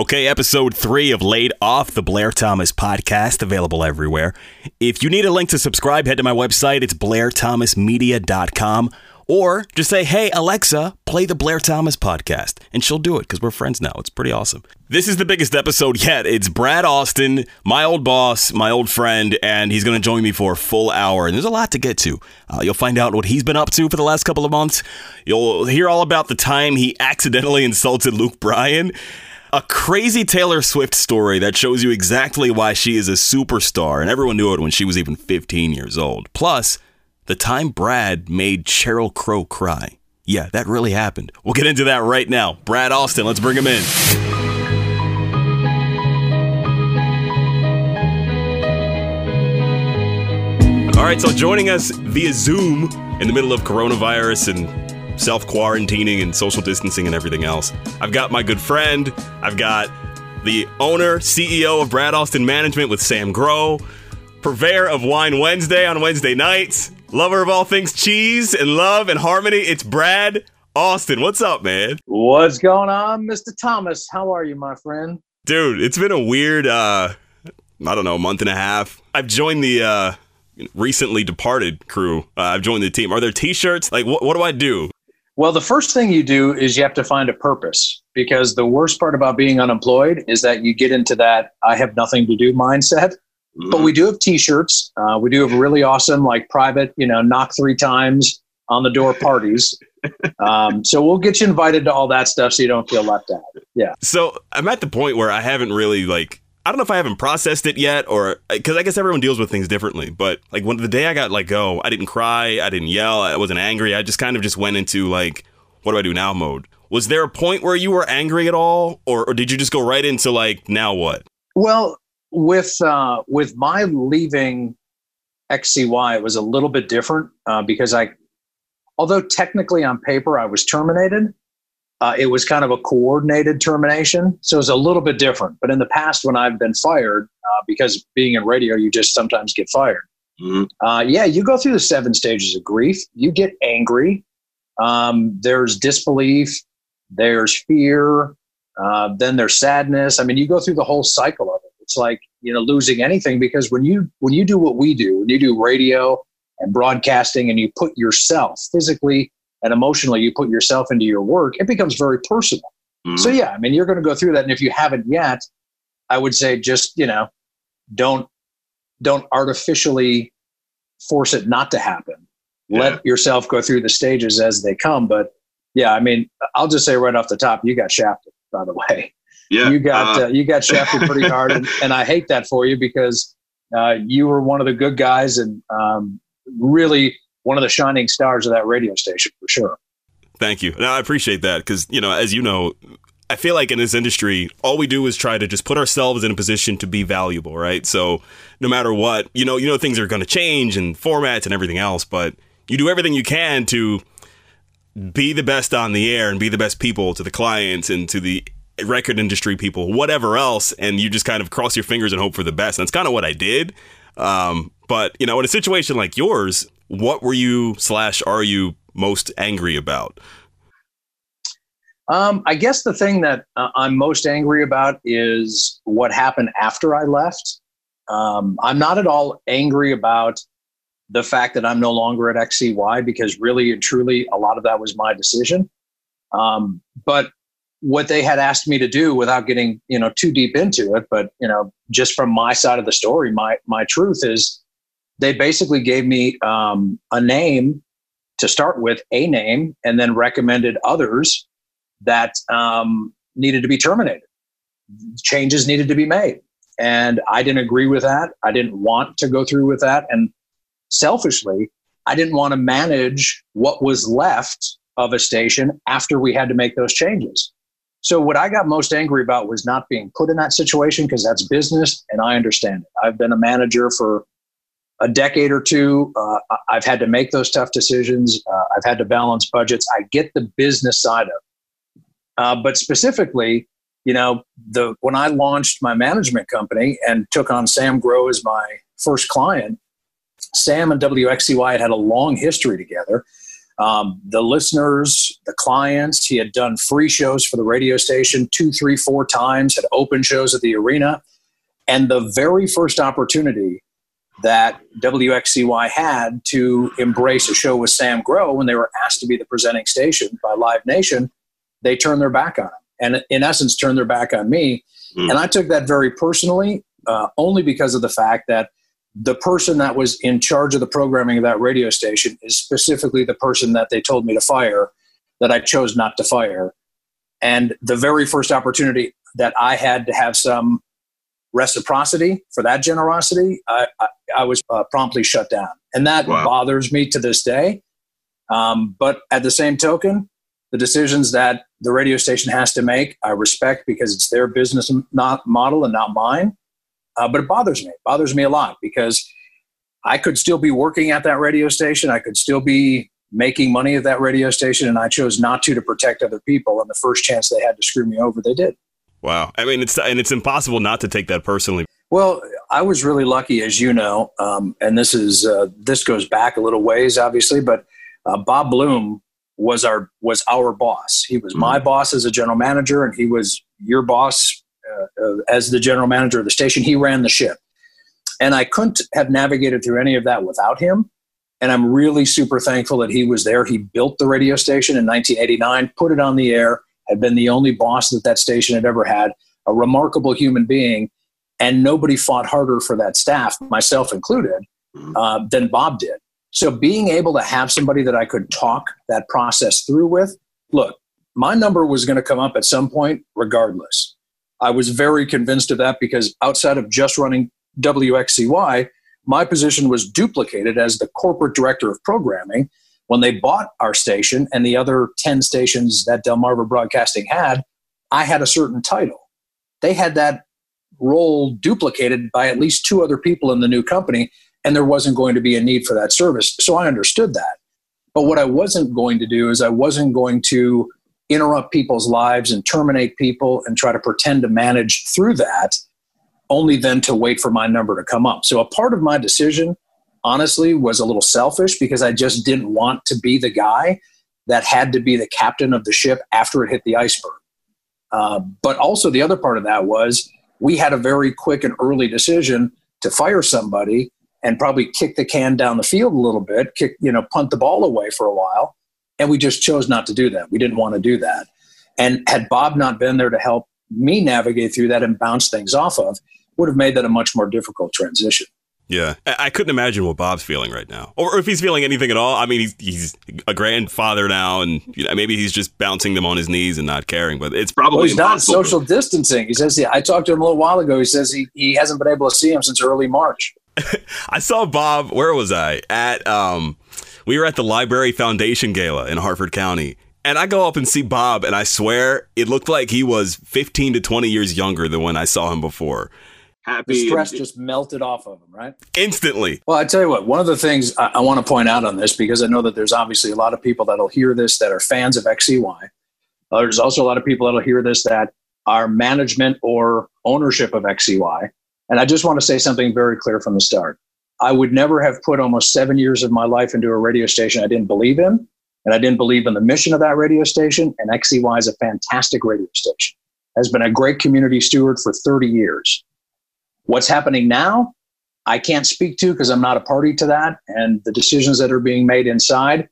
Okay, episode three of Laid Off, the Blair Thomas podcast, available everywhere. If you need a link to subscribe, head to my website. It's blairthomasmedia.com. Or just say, hey, Alexa, play the Blair Thomas podcast. And she'll do it because we're friends now. It's pretty awesome. This is the biggest episode yet. It's Brad Austin, my old boss, my old friend, and he's going to join me for a full hour. And there's a lot to get to. Uh, you'll find out what he's been up to for the last couple of months. You'll hear all about the time he accidentally insulted Luke Bryan. A crazy Taylor Swift story that shows you exactly why she is a superstar, and everyone knew it when she was even 15 years old. Plus, the time Brad made Sheryl Crow cry. Yeah, that really happened. We'll get into that right now. Brad Austin, let's bring him in. All right, so joining us via Zoom in the middle of coronavirus and self quarantining and social distancing and everything else, I've got my good friend. I've got the owner, CEO of Brad Austin Management with Sam Grow, purveyor of Wine Wednesday on Wednesday nights, lover of all things cheese and love and harmony. It's Brad Austin. What's up, man? What's going on, Mr. Thomas? How are you, my friend? Dude, it's been a weird uh I don't know, month and a half. I've joined the uh recently departed crew. Uh, I've joined the team. Are there t-shirts? Like what what do I do? Well, the first thing you do is you have to find a purpose because the worst part about being unemployed is that you get into that I have nothing to do mindset. Mm-hmm. But we do have T-shirts. Uh, we do have really awesome, like private, you know, knock three times on the door parties. um, so we'll get you invited to all that stuff, so you don't feel left out. Yeah. So I'm at the point where I haven't really like. I don't know if I haven't processed it yet, or because I guess everyone deals with things differently. But like when the day I got let go, I didn't cry, I didn't yell, I wasn't angry. I just kind of just went into like, what do I do now mode. Was there a point where you were angry at all, or, or did you just go right into like, now what? Well, with uh, with my leaving XCY, it was a little bit different uh, because I, although technically on paper I was terminated, uh, it was kind of a coordinated termination, so it was a little bit different. But in the past, when I've been fired, uh, because being in radio, you just sometimes get fired. Mm-hmm. Uh, yeah, you go through the seven stages of grief. You get angry. Um, there's disbelief. There's fear. Uh, then there's sadness. I mean, you go through the whole cycle of it it's like you know losing anything because when you when you do what we do when you do radio and broadcasting and you put yourself physically and emotionally you put yourself into your work it becomes very personal mm-hmm. so yeah i mean you're going to go through that and if you haven't yet i would say just you know don't don't artificially force it not to happen yeah. let yourself go through the stages as they come but yeah i mean i'll just say right off the top you got shafted by the way yeah, you got uh, uh, you got shafted pretty hard, and, and, I hate that for you because uh, you were one of the good guys and um, really one of the shining stars of that radio station for sure. Thank you. Now I appreciate that because you know, as you know, I feel like in this industry, all we do is try to just put ourselves in a position to be valuable, right? So no matter what, you know, you know things are going to change and formats and everything else, but you do everything you can to be the best on the air and be the best people to the clients and to the record industry people, whatever else, and you just kind of cross your fingers and hope for the best. And that's kind of what I did. Um, but you know, in a situation like yours, what were you slash are you most angry about? Um, I guess the thing that uh, I'm most angry about is what happened after I left. Um, I'm not at all angry about the fact that I'm no longer at XCY because really and truly, a lot of that was my decision. Um, but what they had asked me to do without getting you know too deep into it but you know just from my side of the story my my truth is they basically gave me um, a name to start with a name and then recommended others that um, needed to be terminated. Changes needed to be made. And i didn't agree with that. I didn't want to go through with that. And selfishly i didn't want to manage what was left of a station after we had to make those changes. So what I got most angry about was not being put in that situation because that's business and I understand it. I've been a manager for a decade or two. Uh, I've had to make those tough decisions. Uh, I've had to balance budgets. I get the business side of it. Uh, but specifically, you know, the when I launched my management company and took on Sam Grow as my first client, Sam and WXCY had had a long history together. um, the listeners, the clients. He had done free shows for the radio station two, three, four times, had open shows at the arena. And the very first opportunity that WXCY had to embrace a show with Sam Grow when they were asked to be the presenting station by Live Nation, they turned their back on him. And in essence, turned their back on me. Mm. And I took that very personally, uh, only because of the fact that the person that was in charge of the programming of that radio station is specifically the person that they told me to fire, that I chose not to fire. And the very first opportunity that I had to have some reciprocity for that generosity, I, I, I was uh, promptly shut down. And that wow. bothers me to this day. Um, but at the same token, the decisions that the radio station has to make, I respect because it's their business not model and not mine. Uh, but it bothers me. It bothers me a lot because I could still be working at that radio station. I could still be making money at that radio station, and I chose not to to protect other people. And the first chance they had to screw me over, they did. Wow. I mean, it's and it's impossible not to take that personally. Well, I was really lucky, as you know, um, and this is uh, this goes back a little ways, obviously. But uh, Bob Bloom was our was our boss. He was mm-hmm. my boss as a general manager, and he was your boss uh, uh, as the general manager of the station. He ran the ship, and I couldn't have navigated through any of that without him. And I'm really super thankful that he was there. He built the radio station in 1989, put it on the air had been the only boss that that station had ever had, a remarkable human being, and nobody fought harder for that staff, myself included, mm-hmm. uh, than Bob did. So being able to have somebody that I could talk that process through with, look, my number was going to come up at some point regardless. I was very convinced of that because outside of just running WXCY, my position was duplicated as the corporate director of programming when they bought our station and the other 10 stations that Delmarva Broadcasting had, I had a certain title. They had that role duplicated by at least two other people in the new company, and there wasn't going to be a need for that service. So I understood that. But what I wasn't going to do is I wasn't going to interrupt people's lives and terminate people and try to pretend to manage through that, only then to wait for my number to come up. So a part of my decision honestly was a little selfish because I just didn't want to be the guy that had to be the captain of the ship after it hit the iceberg. Uh, but also, the other part of that was we had a very quick and early decision to fire somebody and probably kick the can down the field a little bit, kick, you know, punt the ball away for a while. And we just chose not to do that. We didn't want to do that. And had Bob not been there to help me navigate through that and bounce things off of, would have made that a much more difficult transition. Yeah, I couldn't imagine what Bob's feeling right now, or if he's feeling anything at all. I mean, he's he's a grandfather now, and you know, maybe he's just bouncing them on his knees and not caring. But it's probably well, he's impossible. not social distancing. He says he, I talked to him a little while ago. He says he, he hasn't been able to see him since early March. I saw Bob. Where was I at? Um, we were at the Library Foundation Gala in Harford County, and I go up and see Bob, and I swear it looked like he was 15 to 20 years younger than when I saw him before happy. The stress and, just melted off of him, right? Instantly. Well, I tell you what, one of the things I, I want to point out on this, because I know that there's obviously a lot of people that'll hear this that are fans of XCY. Uh, there's also a lot of people that'll hear this that are management or ownership of XCY. And I just want to say something very clear from the start. I would never have put almost seven years of my life into a radio station I didn't believe in. And I didn't believe in the mission of that radio station. And XCY is a fantastic radio station, has been a great community steward for 30 years. What's happening now, I can't speak to because I'm not a party to that. And the decisions that are being made inside,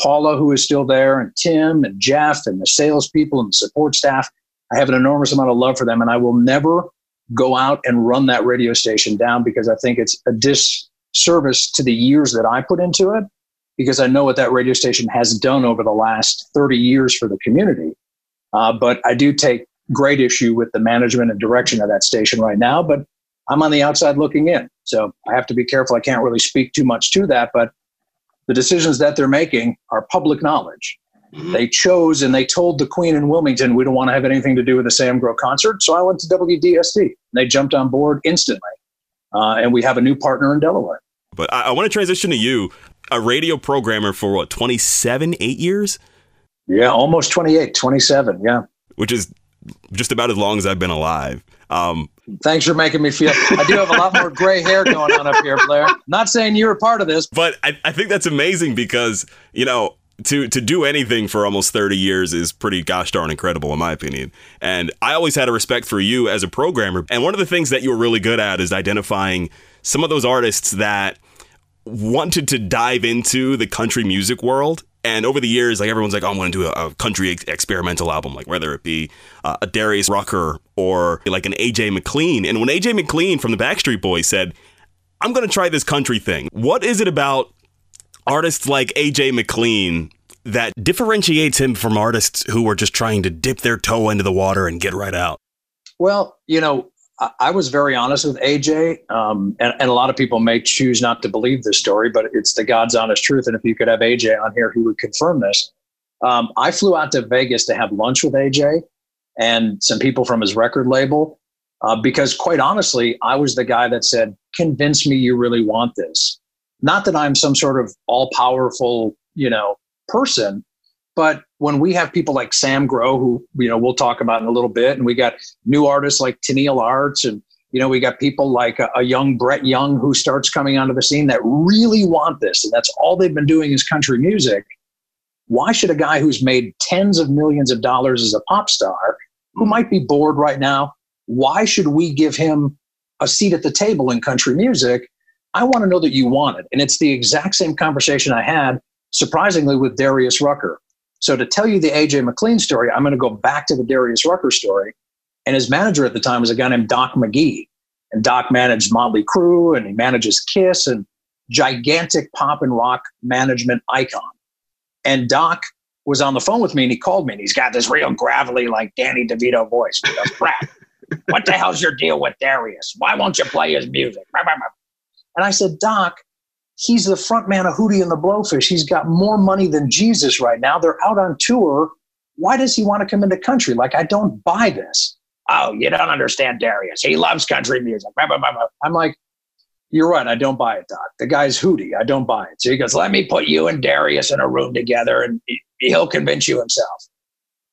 Paula, who is still there, and Tim and Jeff and the salespeople and the support staff, I have an enormous amount of love for them. And I will never go out and run that radio station down because I think it's a disservice to the years that I put into it because I know what that radio station has done over the last 30 years for the community. Uh, but I do take great issue with the management and direction of that station right now. But I'm on the outside looking in. So I have to be careful. I can't really speak too much to that, but the decisions that they're making are public knowledge. Mm-hmm. They chose and they told the Queen in Wilmington, we don't want to have anything to do with the Sam Grow concert. So I went to WDST. They jumped on board instantly. Uh, and we have a new partner in Delaware. But I, I want to transition to you, a radio programmer for what, 27, eight years? Yeah, almost 28, 27. Yeah. Which is just about as long as I've been alive. Um, Thanks for making me feel. I do have a lot more gray hair going on up here, Blair. Not saying you were part of this, but I, I think that's amazing because you know to to do anything for almost 30 years is pretty gosh darn incredible in my opinion. And I always had a respect for you as a programmer. And one of the things that you were really good at is identifying some of those artists that wanted to dive into the country music world and over the years, like everyone's like, oh, I'm going to do a, a country ex- experimental album, like whether it be uh, a Darius Rucker or like an AJ McLean. And when AJ McLean from the Backstreet Boys said, I'm going to try this country thing, what is it about artists like AJ McLean that differentiates him from artists who are just trying to dip their toe into the water and get right out? Well, you know, I was very honest with AJ, um, and, and, a lot of people may choose not to believe this story, but it's the God's honest truth. And if you could have AJ on here, he would confirm this. Um, I flew out to Vegas to have lunch with AJ and some people from his record label uh, because, quite honestly, I was the guy that said, "Convince me you really want this." Not that I'm some sort of all-powerful, you know, person, but when we have people like Sam Grow, who you know we'll talk about in a little bit, and we got new artists like Tenille Arts, and you know we got people like a, a, young Brett Young who starts coming onto the scene that really want this, and that's all they've been doing is country music. Why should a guy who's made tens of millions of dollars as a pop star, who might be bored right now, why should we give him a seat at the table in country music? I want to know that you want it, and it's the exact same conversation I had, surprisingly, with Darius Rucker so to tell you the AJ McLean story, I'm going to go back to the Darius Rucker story. And his manager at the time was a guy named Doc McGhee. And Doc managed Motley Crue and he manages Kiss and gigantic pop and rock management icon. And Doc was on the phone with me and he called me and he's got this real gravelly, like Danny DeVito voice. He goes, Brad, what the hell's your deal with Darius? Why won't you play his music? And I said, Doc, he's the front man of Hootie and the Blowfish. He's got more money than Jesus right now. They're out on tour. Why does he want to come into country? Like, I don't buy this. Oh, you don't understand Darius. He loves country music. I'm like, you're right. I don't buy it, Doc. The guy's Hootie. I don't buy it. So he goes, let me put you and Darius in a room together and he'll convince you himself.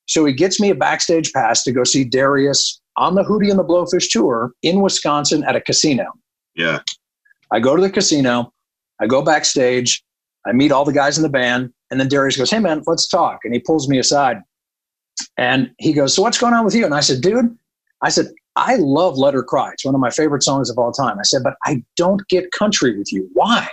So he gets me a backstage pass to go see Darius on the Hootie and the Blowfish tour in Wisconsin at a casino. Yeah. I go to the casino. I go backstage, I meet all the guys in the band, and then Darius goes, Hey man, let's talk. And he pulls me aside and he goes, So what's going on with you? And I said, Dude, I said, I love Let Her Cry. It's one of my favorite songs of all time. I said, But I don't get country with you. Why?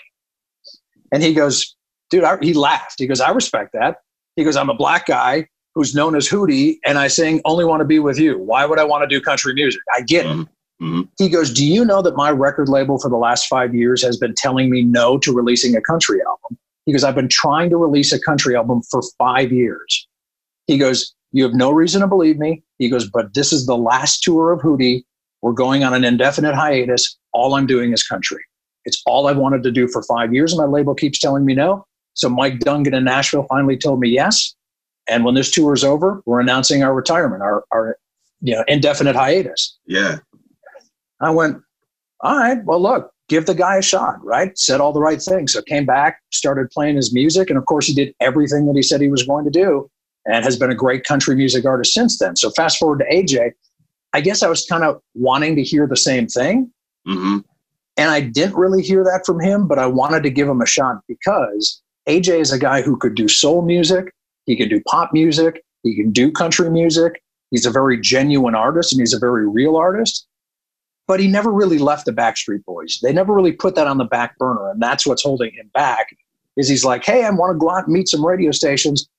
And he goes, Dude, I, he laughed. He goes, I respect that. He goes, I'm a black guy who's known as Hootie, and I sing Only Want to Be With You. Why would I want to do country music? I get it. Mm-hmm. Mm-hmm. He goes, Do you know that my record label for the last five years has been telling me no to releasing a country album? He goes, I've been trying to release a country album for five years. He goes, You have no reason to believe me. He goes, But this is the last tour of Hootie. We're going on an indefinite hiatus. All I'm doing is country. It's all I've wanted to do for five years, and my label keeps telling me no. So Mike Dungan in Nashville finally told me yes. And when this tour is over, we're announcing our retirement, our, our you know, indefinite hiatus. Yeah. I went, all right, well, look, give the guy a shot, right? Said all the right things. So came back, started playing his music. And of course, he did everything that he said he was going to do and has been a great country music artist since then. So fast forward to AJ, I guess I was kind of wanting to hear the same thing. Mm-hmm. And I didn't really hear that from him, but I wanted to give him a shot because AJ is a guy who could do soul music, he could do pop music, he can do country music. He's a very genuine artist and he's a very real artist but he never really left the Backstreet Boys. They never really put that on the back burner, and that's what's holding him back. Is he's like, hey, I want to go out and meet some radio stations.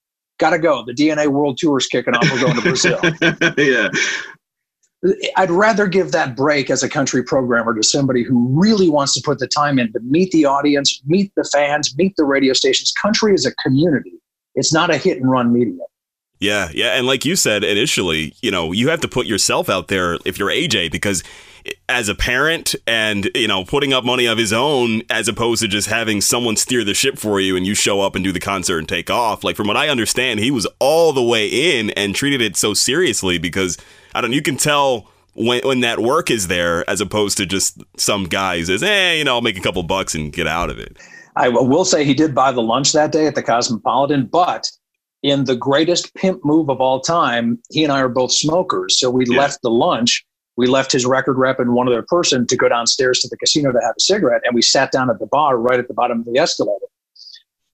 Got to go. The DNA World Tour is kicking off. We're going to Brazil. yeah. I'd rather give that break as a country programmer to somebody who really wants to put the time in to meet the audience, meet the fans, meet the radio stations. Country is a community. It's not a hit and run medium. Yeah, yeah, and like you said initially, you know, you have to put yourself out there if you're AJ because as a parent and you know putting up money of his own as opposed to just having someone steer the ship for you and you show up and do the concert and take off like from what i understand he was all the way in and treated it so seriously because i don't you can tell when, when that work is there as opposed to just some guy who says eh you know i'll make a couple bucks and get out of it i will say he did buy the lunch that day at the cosmopolitan but in the greatest pimp move of all time he and i are both smokers so we yeah. left the lunch we left his record rep and one other person to go downstairs to the casino to have a cigarette and we sat down at the bar right at the bottom of the escalator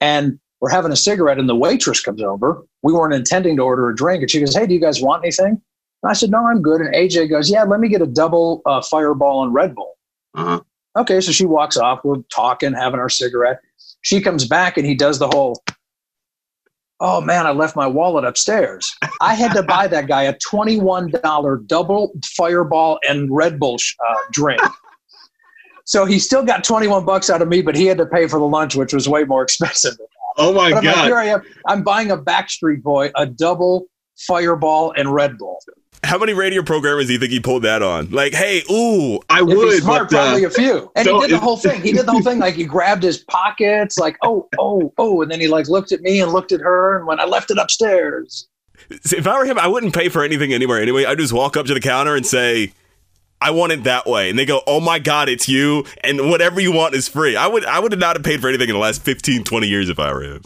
and we're having a cigarette and the waitress comes over. We weren't intending to order a drink. And she goes, Hey, do you guys want anything? And I said, No, I'm good. And AJ goes, Yeah, let me get a double uh, fireball and Red Bull. Uh-huh. Okay, so she walks off. We're talking, having our cigarette. She comes back and he does the whole, Oh man, I left my wallet upstairs. I had to buy that guy a $21 double fireball and Red Bull uh, drink. So he still got 21 bucks out of me, but he had to pay for the lunch, which was way more expensive. Oh my But I'm like, god! here I am. I'm buying a Backstreet Boy, a double Fireball and Red Bull. How many radio programmers do you think he pulled that on? Like, hey, ooh, I If would, he's smart, but uh, probably a few. And he did the whole thing. He did the whole thing. Like he grabbed his pockets, like oh, oh, oh, and then he like looked at me and looked at her, and when I left it upstairs. if I were him, I wouldn't pay for anything anywhere anyway. I'd just walk up to the counter and say, I want it that way. And they go, oh my God, it's you. And whatever you want is free. I would, I would not have paid for anything in the last 15, 20 years if I were him.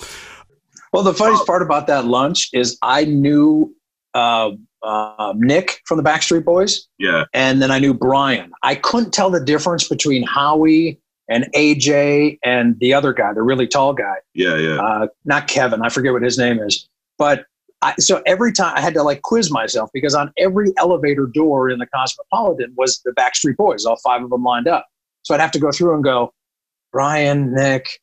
Well, the funniest part about that lunch is I knew uh, uh, Nick from the Backstreet Boys, yeah, and then I knew Brian. I couldn't tell the difference between Howie and AJ and the other guy, the really tall guy. yeah, yeah. uh, not Kevin. I forget what his name is. But I, so every time I had to like quiz myself because on every elevator door in the Cosmopolitan was the Backstreet Boys, all five of them lined up. So I'd have to go through and go, Brian, Nick,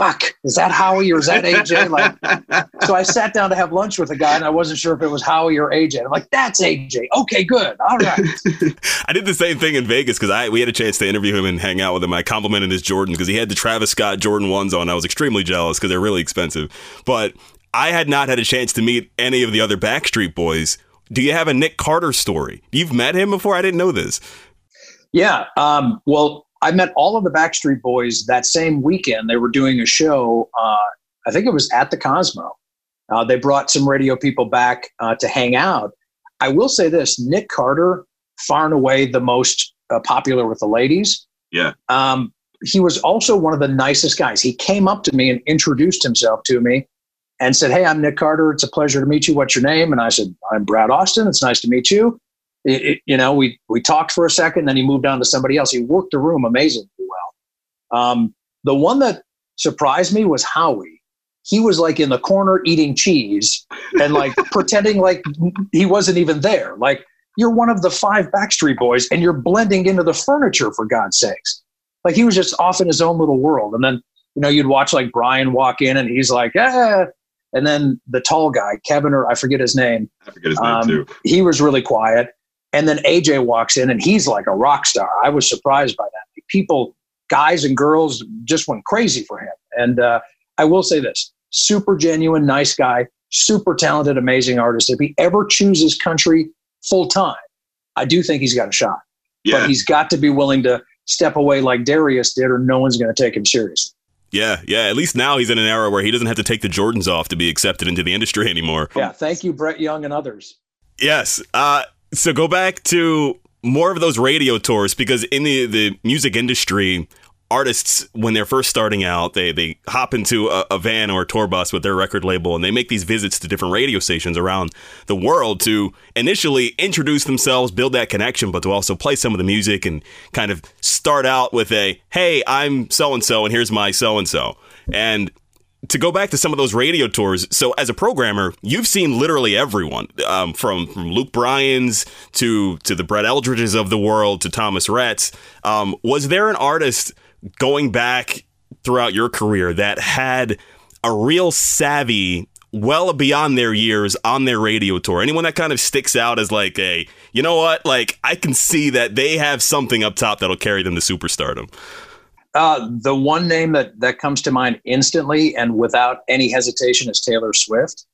fuck, is that Howie or is that AJ? Like, so I sat down to have lunch with a guy and I wasn't sure if it was Howie or AJ. I'm like, that's AJ. Okay, good. All right. I did the same thing in Vegas because I we had a chance to interview him and hang out with him. I complimented his Jordans because he had the Travis Scott Jordan ones on. I was extremely jealous because they're really expensive. But I had not had a chance to meet any of the other Backstreet Boys. Do you have a Nick Carter story? You've met him before? I didn't know this. Yeah. Um, well, I met all of the Backstreet Boys that same weekend. They were doing a show. Uh, I think it was at the Cosmo. Uh, they brought some radio people back uh, to hang out. I will say this: Nick Carter, far and away the most uh, popular with the ladies. Yeah. Um, he was also one of the nicest guys. He came up to me and introduced himself to me and said, Hey, I'm Nick Carter. It's a pleasure to meet you. What's your name? And I said, I'm Brad Austin. It's nice to meet you. It, it- you know, we, we talked for a second, then he moved on to somebody else. He worked the room amazingly well. Um, the one that surprised me was Howie. He was like in the corner eating cheese and like pretending like he wasn't even there. Like, you're one of the five Backstreet Boys and you're blending into the furniture for God's sakes. Like he was just off in his own little world. And then, you know, you'd watch like Brian walk in and he's like, ah. And then the tall guy, Kevin, or I forget his name, I forget his name um, too. he was really quiet. And then AJ walks in and he's like a rock star. I was surprised by that. People, guys and girls just went crazy for him. And uh, I will say this super genuine, nice guy, super talented, amazing artist. If he ever chooses country full time, I do think he's got a shot. Yeah, But he's got to be willing to step away like Darius did, or no one's going to take him seriously. Yeah, yeah. At least now he's in an era where he doesn't have to take the Jordans off to be accepted into the industry anymore. Yeah. Thank you, Brett Young and others. Yes. Uh, so go back to more of those radio tours because in the, the music industry, artists when they're first starting out, they they hop into a, a van or a tour bus with their record label and they make these visits to different radio stations around the world to initially introduce themselves, build that connection, but to also play some of the music and kind of start out with a hey, I'm so and so and here's my so and so. And to go back to some of those radio tours, so as a programmer, you've seen literally everyone um, from, from Luke Bryan's to to the Brett Eldredges of the world to Thomas Rhett's. Um, was there an artist going back throughout your career that had a real savvy? Well beyond their years on their radio tour. Anyone that kind of sticks out as like a, you know what, like I can see that they have something up top that'll carry them to superstardom. Uh, the one name that, that comes to mind instantly and without any hesitation is Taylor Swift.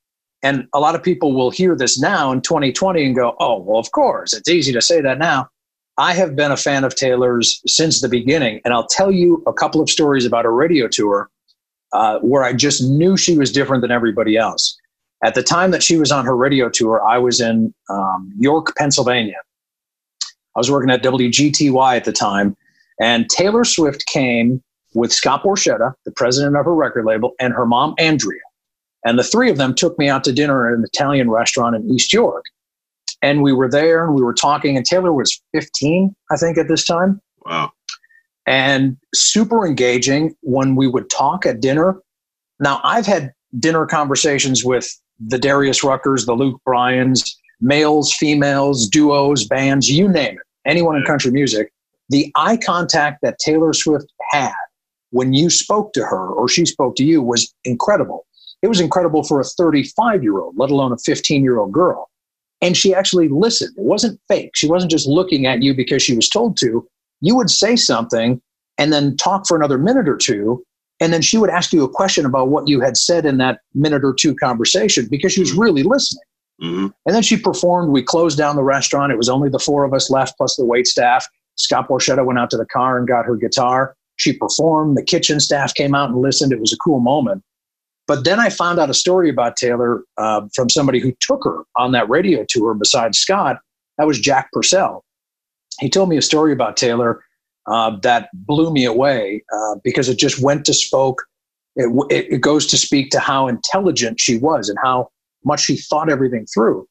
And a lot of people will hear this now in 2020 and go, oh, well, of course, it's easy to say that now. I have been a fan of Taylor's since the beginning. And I'll tell you a couple of stories about a radio tour uh, where I just knew she was different than everybody else. At the time that she was on her radio tour, I was in um, York, Pennsylvania. I was working at WGTY at the time. And Taylor Swift came with Scott Borchetta, the president of her record label, and her mom, Andrea. And the three of them took me out to dinner at an Italian restaurant in East York. And we were there and we were talking, and Taylor was 15, I think, at this time, Wow. and super engaging when we would talk at dinner. Now, I've had dinner conversations with the Darius Ruckers, the Luke Bryans, males, females, duos, bands, you name it, anyone in country music. The eye contact that Taylor Swift had when you spoke to her or she spoke to you was incredible. It was incredible for a 35 year old, let alone a 15 year old girl. And she actually listened. It wasn't fake. She wasn't just looking at you because she was told to. You would say something and then talk for another minute or two. And then she would ask you a question about what you had said in that minute or two conversation because she was mm-hmm. really listening. Mm-hmm. And then she performed. We closed down the restaurant. It was only the four of us left, plus the wait staff. Scott Borchetta went out to the car and got her guitar. She performed. The kitchen staff came out and listened. It was a cool moment. But then I found out a story about Taylor uh, from somebody who took her on that radio tour besides Scott. That was Jack Purcell. He told me a story about Taylor uh, that blew me away uh, because it just went to spoke. It, it, it goes to speak to how intelligent she was and how much she thought everything through.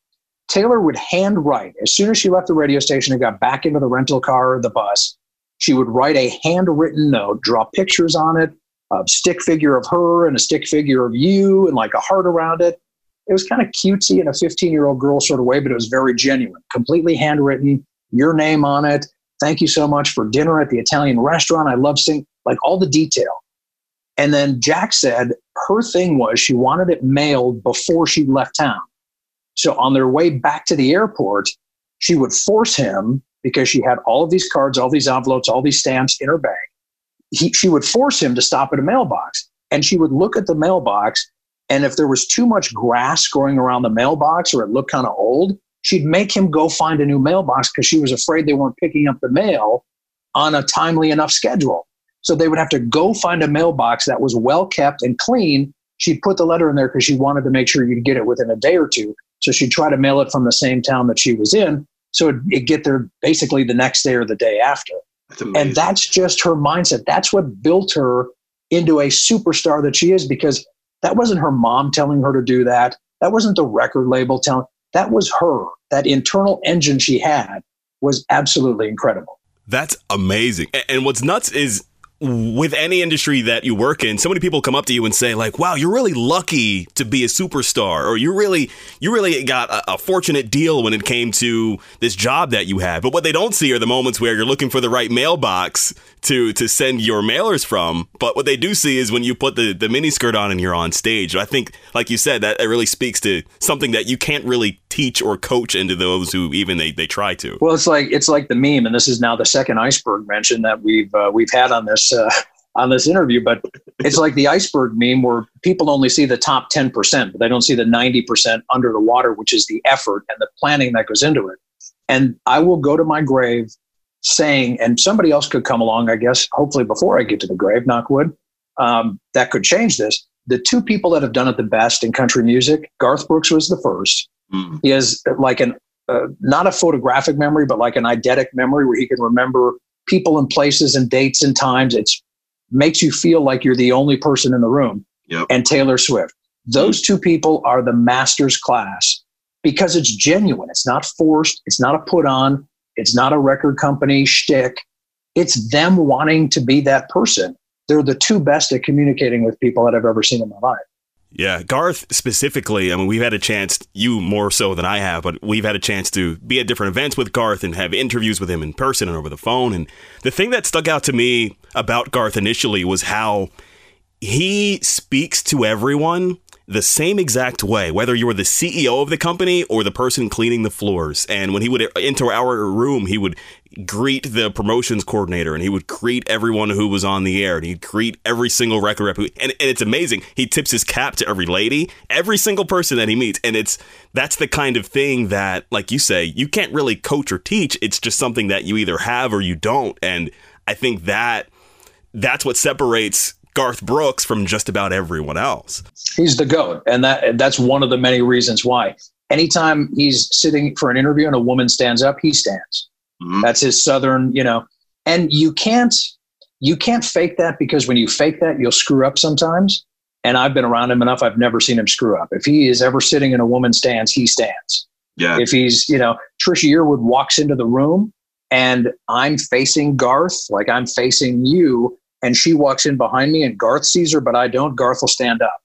Taylor would handwrite as soon as she left the radio station and got back into the rental car or the bus. She would write a handwritten note, draw pictures on it, a stick figure of her and a stick figure of you and like a heart around it. It was kind of cutesy in a 15 year old girl sort of way, but it was very genuine, completely handwritten, your name on it. Thank you so much for dinner at the Italian restaurant. I love seeing like all the detail. And then Jack said her thing was she wanted it mailed before she left town. So on their way back to the airport, she would force him because she had all of these cards, all these envelopes, all these stamps in her bag he, she would force him to stop at a mailbox. And she would look at the mailbox and if there was too much grass growing around the mailbox or it looked kind of old she'd make him go find a new mailbox because she was afraid they weren't picking up the mail on a timely enough schedule. So they would have to go find a mailbox that was well kept and clean. She'd put the letter in there because she wanted to make sure you'd get it within a day or two so she'd try to mail it from the same town that she was in so it'd, it'd get there basically the next day or the day after and that's just her mindset. That's what built her into a superstar that she is because that wasn't her mom telling her to do that. That wasn't the record label telling. That was her. That internal engine she had was absolutely incredible. That's amazing. And what's nuts is with any industry that you work in, so many people come up to you and say like, "Wow, you're really lucky to be a superstar," or "You really, you really got a, a, fortunate deal when it came to this job that you had." But what they don't see are the moments where you're looking for the right mailbox to to send your mailers from. But what they do see is when you put the the mini skirt on and you're on stage. I think, like you said, that it really speaks to something that you can't really teach or coach into those who even they they try to. Well, it's like it's like the meme, and this is now the second iceberg mention that we've uh, we've had on this uh, on this interview, but it's like the iceberg meme where people only see the top 10%, but they don't see the 90% under the water, which is the effort and the planning that goes into it. And I will go to my grave saying, and somebody else could come along, I guess, hopefully before I get to the grave, knock wood, um, that could change this. The two people that have done it the best in country music, Garth Brooks was the first. Mm. He has like an, uh, not a photographic memory, but like an eidetic memory where he can remember people and places and dates and times. It's makes you feel like you're the only person in the room. Yep. And Taylor Swift. Those two people are the master's class because it's genuine. It's not forced. It's not a put on. It's not a record company shtick. It's them wanting to be that person. They're the two best at communicating with people that I've ever seen in my life. Yeah, Garth specifically. I mean, we've had a chance, you more so than I have, but we've had a chance to be at different events with Garth and have interviews with him in person and over the phone. And the thing that stuck out to me about Garth initially was how he speaks to everyone the same exact way, whether you were the CEO of the company or the person cleaning the floors. And when he would enter our room, he would greet the promotions coordinator and he would greet everyone who was on the air and he'd greet every single record rep. and, and it's amazing. He tips his cap to every lady, every single person that he meets. And it's that's the kind of thing that, like you say, you can't really coach or teach. It's just something that you either have or you don't. And I think that that's what separates Garth Brooks from just about everyone else. He's the goat, and that that's one of the many reasons why. Anytime he's sitting for an interview and a woman stands up, he stands. Mm-hmm. That's his southern, you know. And you can't you can't fake that because when you fake that, you'll screw up sometimes. And I've been around him enough; I've never seen him screw up. If he is ever sitting in a woman's stands, he stands. Yeah. If he's, you know, Trisha Yearwood walks into the room and I'm facing Garth, like I'm facing you, and she walks in behind me and Garth sees her, but I don't, Garth will stand up.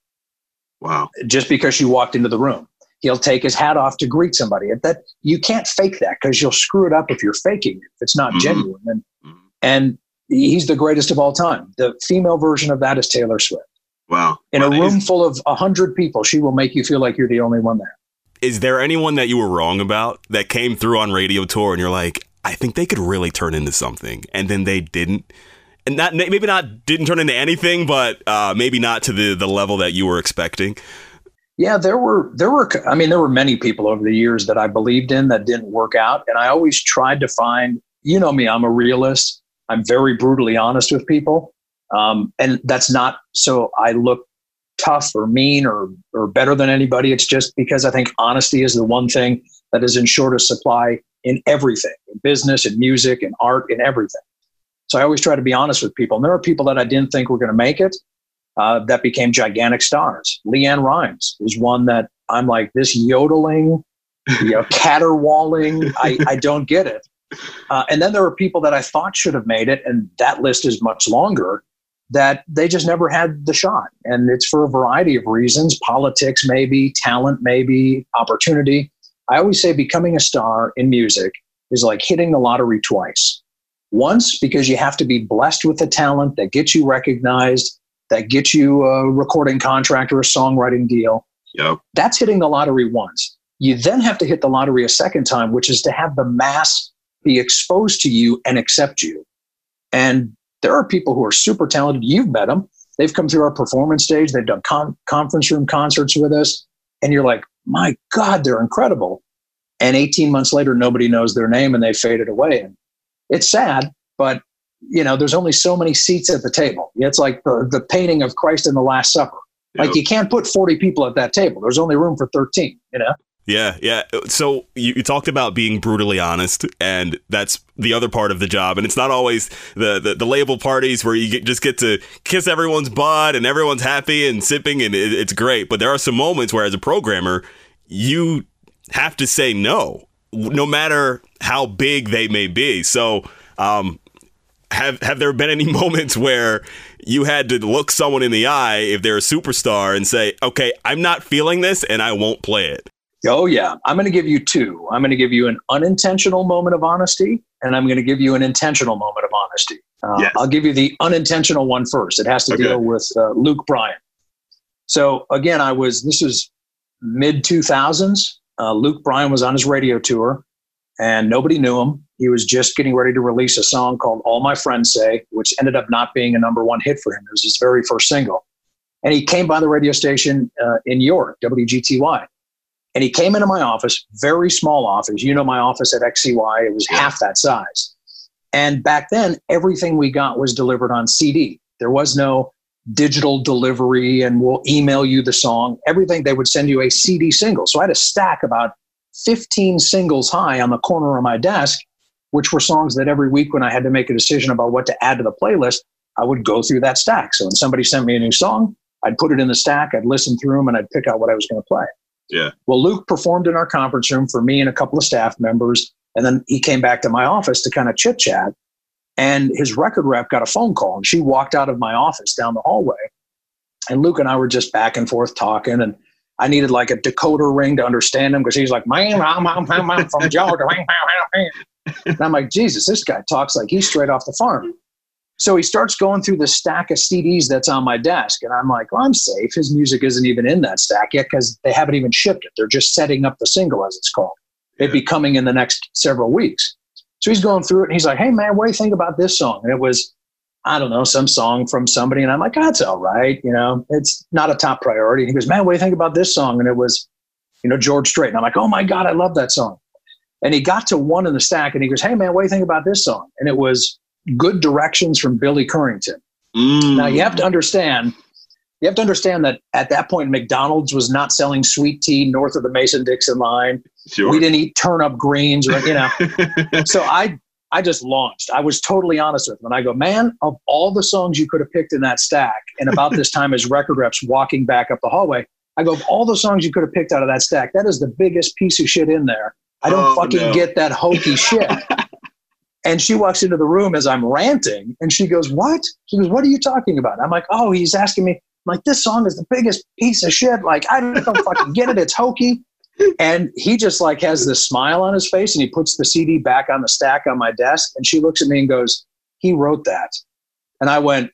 Wow. Just because she walked into the room. He'll take his hat off to greet somebody. That you can't fake that because you'll screw it up if you're faking it, if it's not mm-hmm. genuine. And mm-hmm. and he's the greatest of all time. The female version of that is Taylor Swift. Wow. In a room full of a hundred people, she will make you feel like you're the only one there. Is there anyone that you were wrong about that came through on radio tour and you're like, I think they could really turn into something, and then they didn't? And not maybe not didn't turn into anything, but uh, maybe not to the the level that you were expecting. Yeah, there were there were I mean there were many people over the years that I believed in that didn't work out, and I always tried to find. You know me, I'm a realist. I'm very brutally honest with people, um, and that's not so I look tough or mean or or better than anybody. It's just because I think honesty is the one thing that is in shortest supply in everything, in business, in music, in art, in everything. So I always try to be honest with people. And there are people that I didn't think were going to make it uh, that became gigantic stars. LeAnn Rimes was one that I'm like, this yodeling, you know, caterwauling, I, I don't get it. Uh, and then there are people that I thought should have made it, and that list is much longer, that they just never had the shot. And it's for a variety of reasons politics, maybe, talent, maybe, opportunity. I always say becoming a star in music is like hitting the lottery twice. Once, because you have to be blessed with the talent that gets you recognized, that gets you a recording contract or a songwriting deal. Yep. That's hitting the lottery once. You then have to hit the lottery a second time, which is to have the mass be exposed to you and accept you. And there are people who are super talented. You've met them. They've come through our performance stage. They've done con- conference room concerts with us. And you're like, my God, they're incredible. And 18 months later, nobody knows their name and they faded away. And it's sad, but you know, there's only so many seats at the table. It's like the, the painting of Christ in the Last Supper. Yep. Like you can't put 40 people at that table. There's only room for 13, you know? Yeah, yeah. So you, you, talked about being brutally honest, and that's the other part of the job. And it's not always the the, the label parties where you get, just get to kiss everyone's butt and everyone's happy and sipping, and it, it's great. But there are some moments where, as a programmer, you have to say no no matter how big they may be. So, um, have have there been any moments where you had to look someone in the eye if they're a superstar and say, "Okay, I'm not feeling this, and I won't play it." Oh yeah, I'm going to give you two. I'm going to give you an unintentional moment of honesty, and I'm going to give you an intentional moment of honesty. Uh, yes. I'll give you the unintentional one first. It has to okay. deal with uh, Luke Bryan. So again, I was this is mid 2000s. Uh, Luke Bryan was on his radio tour, and nobody knew him. He was just getting ready to release a song called All My Friends Say, which ended up not being a number one hit for him. It was his very first single. And he came by the radio station uh, in York, WGTY. And he came into my office, very small office. You know, my office at XCY, it was half that size. And back then, everything we got was delivered on CD. There was no digital delivery and we'll email you the song. Everything, they would send you a CD single. So I had a stack about 15 singles high on the corner of my desk, which were songs that every week when I had to make a decision about what to add to the playlist, I would go through that stack. So when somebody sent me a new song, I'd put it in the stack, I'd listen through them, and I'd pick out what I was going to play. Yeah. Well, Luke performed in our conference room for me and a couple of staff members. And then he came back to my office to kind of chit chat. And his record rep got a phone call, and she walked out of my office down the hallway. And Luke and I were just back and forth talking, and I needed like a decoder ring to understand him because he's like, "Man, I'm, I'm, I'm from Georgia." and I'm like, Jesus, this guy talks like he's straight off the farm. So he starts going through the stack of CDs that's on my desk, and I'm like, well, I'm safe. His music isn't even in that stack yet because they haven't even shipped it. They're just setting up the single, as it's called. It'd be coming in the next several weeks. So he's going through it and he's like, hey, man, what do you think about this song? And it was, I don't know, some song from somebody. And I'm like, that's all right. You know, it's not a top priority. And he goes, man, what do you think about this song? And it was, you know, George Strait. And I'm like, oh my God, I love that song. And he got to one in the stack and he goes, hey, man, what do you think about this song? And it was Good Directions from Billy Currington. Mm. Now, you have to understand you have to understand that at that point, McDonald's was not selling sweet tea north of the Mason Dixon line. Sure. We didn't eat turnip greens, or you know. so I I just launched. I was totally honest with him, and I go, man, of all the songs you could have picked in that stack, and about this time as record reps walking back up the hallway, I go, of all the songs you could have picked out of that stack, that is the biggest piece of shit in there. I don't oh, fucking no. get that hokey shit. And she walks into the room as I'm ranting and she goes, What? She goes, What are you talking about? I'm like, Oh, he's asking me. Like, this song is the biggest piece of shit. Like, I don't fucking get it. It's hokey. And he just like has this smile on his face and he puts the CD back on the stack on my desk. And she looks at me and goes, He wrote that. And I went,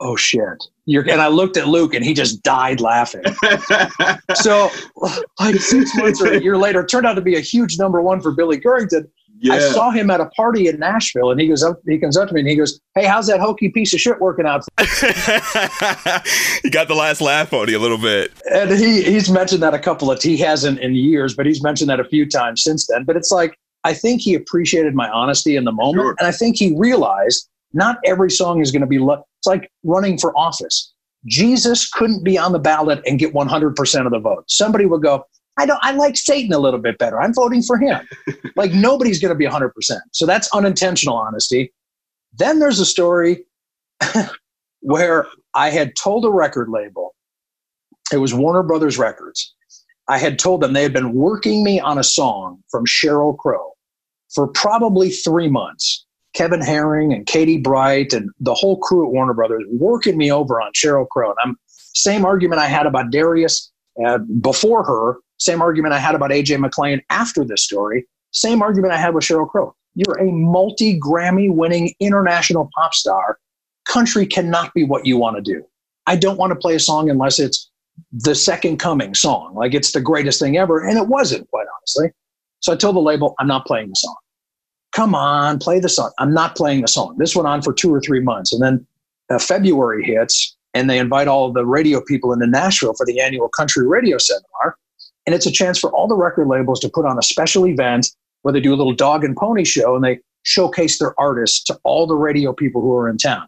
Oh shit. You're, and I looked at Luke and he just died laughing. so, like six months or a year later, turned out to be a huge number one for Billy Currington. Yeah. I saw him at a party in Nashville, and he goes up. He comes up to me and he goes, "Hey, how's that hokey piece of shit working out?" he got the last laugh on you a little bit, and he he's mentioned that a couple of. He hasn't in years, but he's mentioned that a few times since then. But it's like I think he appreciated my honesty in the moment, sure. and I think he realized not every song is going to be. Lo- it's like running for office. Jesus couldn't be on the ballot and get 100% of the vote. Somebody would go, I don't I like Satan a little bit better. I'm voting for him. like nobody's going to be 100%. So that's unintentional honesty. Then there's a story where I had told a record label. It was Warner Brothers Records. I had told them they had been working me on a song from Sheryl Crow for probably 3 months. Kevin Herring and Katie Bright and the whole crew at Warner Brothers working me over on Sheryl Crow. And I'm same argument I had about Darius uh, before her, same argument I had about AJ McLean after this story, same argument I had with Sheryl Crow. You're a multi Grammy winning international pop star. Country cannot be what you want to do. I don't want to play a song unless it's the second coming song, like it's the greatest thing ever. And it wasn't, quite honestly. So I told the label, I'm not playing the song come on, play the song. I'm not playing the song. This went on for two or three months. And then uh, February hits, and they invite all the radio people into Nashville for the annual country radio seminar. And it's a chance for all the record labels to put on a special event where they do a little dog and pony show and they showcase their artists to all the radio people who are in town.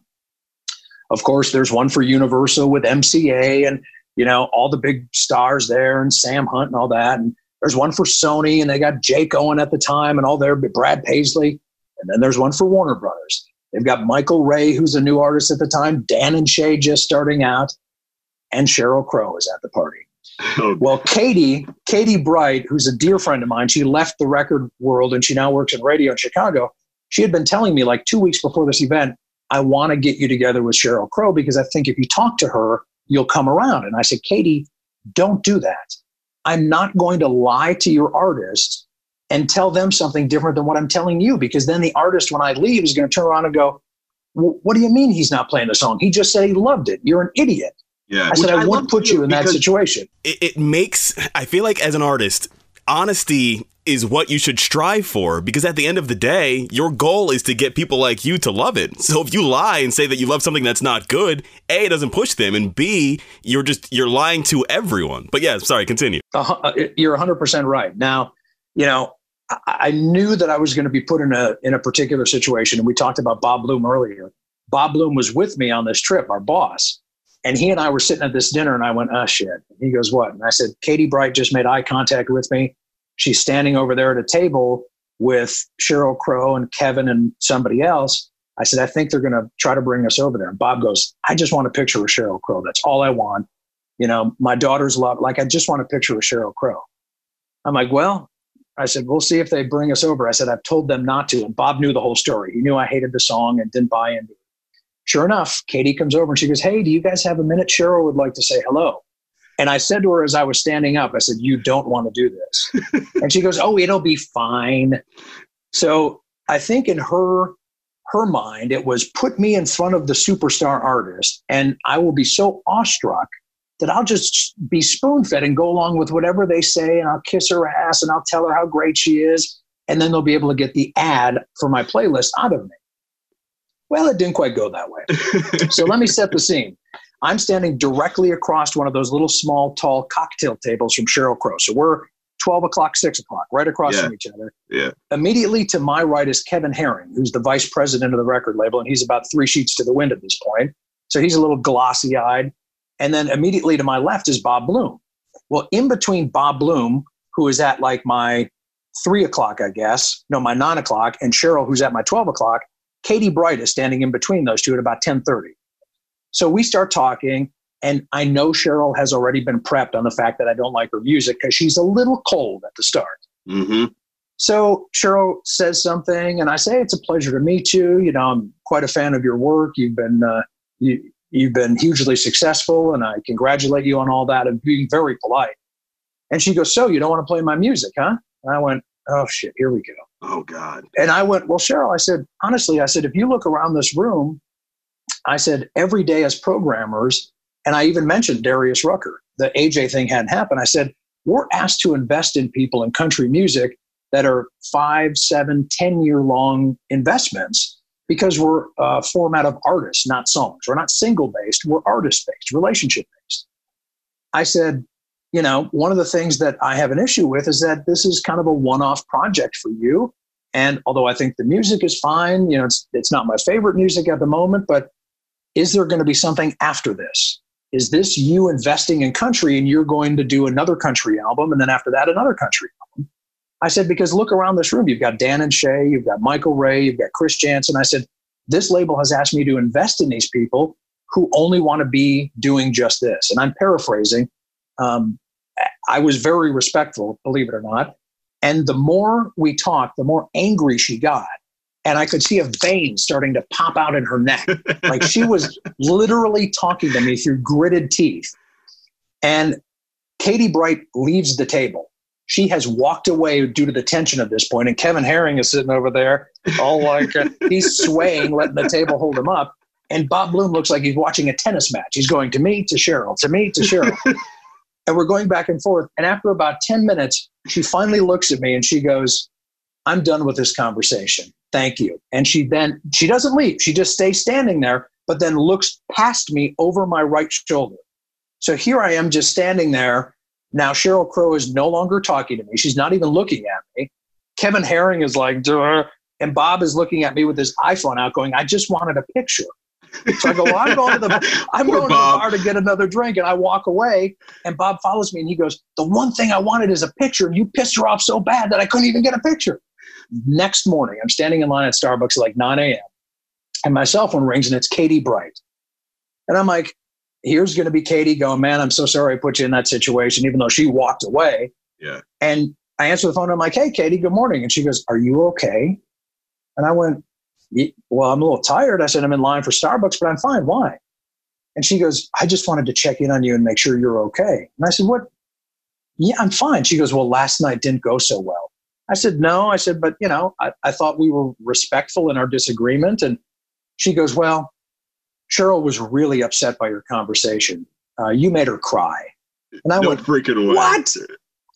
Of course, there's one for Universal with MCA and you know all the big stars there and Sam Hunt and all that. And there's one for Sony, and they got Jake Owen at the time, and all their Brad Paisley, and then there's one for Warner Brothers. They've got Michael Ray, who's a new artist at the time, Dan and Shay just starting out, and Sheryl Crow is at the party. Oh. Well, Katie, Katie Bright, who's a dear friend of mine, she left the record world and she now works in radio in Chicago. She had been telling me like two weeks before this event, I want to get you together with Sheryl Crow because I think if you talk to her, you'll come around. And I said, Katie, don't do that. I'm not going to lie to your artist and tell them something different than what I'm telling you because then the artist, when I leave, is going to turn around and go, What do you mean he's not playing the song? He just said he loved it. You're an idiot. Yeah. I said, I, I wouldn't put you in that situation. It, it makes, I feel like as an artist, honesty is what you should strive for because at the end of the day, your goal is to get people like you to love it. So if you lie and say that you love something that's not good, A, it doesn't push them, and B, you're just you're lying to everyone. But yeah, sorry, continue. Uh, you're 100% right. Now, you know, I, I knew that I was going to be put in a in a particular situation, and we talked about Bob Bloom earlier. Bob Bloom was with me on this trip, our boss. And he and I were sitting at this dinner, and I went, "Oh shit!" he goes, "What?" And I said, "Katie Bright just made eye contact with me she's standing over there at a table with Sheryl Crow and Kevin and somebody else. I said, I think they're going to try to bring us over there. And Bob goes, I just want a picture with Sheryl Crow. That's all I want. You know, my daughters love, like, I just want a picture with Sheryl Crow. I'm like, well, I said, we'll see if they bring us over. I said, I've told them not to. And Bob knew the whole story. He knew I hated the song and didn't buy into it. Sure enough, Katie comes over and she goes, Hey, do you guys have a minute? Sheryl would like to say hello. And I said to her as I was standing up, I said, You don't want to do this. and she goes, Oh, it'll be fine. So I think in her her mind, it was put me in front of the superstar artist, and I will be so awestruck that I'll just be spoon fed and go along with whatever they say, and I'll kiss her ass and I'll tell her how great she is, and then they'll be able to get the ad for my playlist out of me. Well, it didn't quite go that way. so let me set the scene. I'm standing directly across one of those little small, tall cocktail tables from Sheryl Crow. So we're 12 o'clock, 6 o'clock, right across yeah. from each other. Yeah. Immediately to my right is Kevin Herring, who's the vice president of the record label, and he's about three sheets to the wind at this point. So he's a little glossy eyed. And then immediately to my left is Bob Bloom. Well, in between Bob Bloom, who is at like my three o'clock, I guess, no, my nine o'clock, and Sheryl, who's at my 12 o'clock, Katie Bright is standing in between those two at about 1030. So we start talking, and I know Sheryl has already been prepped on the fact that I don't like her music because she's a little cold at the start. Mm-hmm. So Sheryl says something, and I say, "It's a pleasure to meet you. You know, I'm quite a fan of your work. You've been uh, you, you've been hugely successful, and I congratulate you on all that." And being very polite. And she goes, "So you don't want to play my music, huh?" And I went, "Oh shit, here we go." Oh God. And I went, "Well, Sheryl," I said, honestly, I said, if you look around this room, I said, every day as programmers, and I even mentioned Darius Rucker, the AJ thing hadn't happened. I said, we're asked to invest in people in country music that are five, seven, ten year long investments because we're a format of artists, not songs. We're not single based, we're artist based, relationship based. I said, you know, one of the things that I have an issue with is that this is kind of a one off project for you. And although I think the music is fine, you know, it's, it's not my favorite music at the moment, but is there going to be something after this? Is this you investing in country and you're going to do another country album and then after that another country album? I said, because look around this room. You've got Dan and Shay, you've got Michael Ray, you've got Chris Janson. I said, this label has asked me to invest in these people who only want to be doing just this. And I'm paraphrasing. Um, I was very respectful, believe it or not. And the more we talked, the more angry she got. And I could see a vein starting to pop out in her neck. like she was literally talking to me through gritted teeth. And Katie Bright leaves the table she has walked away due to the tension at this point, and Kevin Herring is sitting over there, all like uh, he's swaying, letting the table hold him up. And Bob Bloom looks like he's watching a tennis match. He's going to me, to Sheryl, to me, to Sheryl. and we're going back and forth. And after about 10 minutes, she finally looks at me and she goes, I'm done with this conversation. Thank you. And she then, she doesn't leave. She just stays standing there, but then looks past me over my right shoulder. So here I am just standing there now Sheryl Crow is no longer talking to me. She's not even looking at me. Kevin Herring is like, Duh. and Bob is looking at me with his iPhone out, going, "I just wanted a picture." So I go, well, "I'm going to the I'm going Bob. to the bar to get another drink," and I walk away. And Bob follows me, and he goes, "The one thing I wanted is a picture, and you pissed her off so bad that I couldn't even get a picture." Next morning, I'm standing in line at Starbucks at like 9 a.m. and my cell phone rings, and it's Katie Bright, and I'm like, here's going to be Katie going, man, I'm so sorry I put you in that situation, even though she walked away. Yeah. And I answer the phone. I'm like, hey, Katie, good morning. And she goes, are you okay? And I went, well, I'm a little tired. I said, I'm in line for Starbucks, but I'm fine. Why? And she goes, I just wanted to check in on you and make sure you're okay. And I said, what? Yeah, I'm fine. She goes, well, last night didn't go so well. I said, no. I said, but you know, I, I thought we were respectful in our disagreement. And she goes, well, Sheryl was really upset by your conversation. Uh, you made her cry. And I no went, freaking way. What?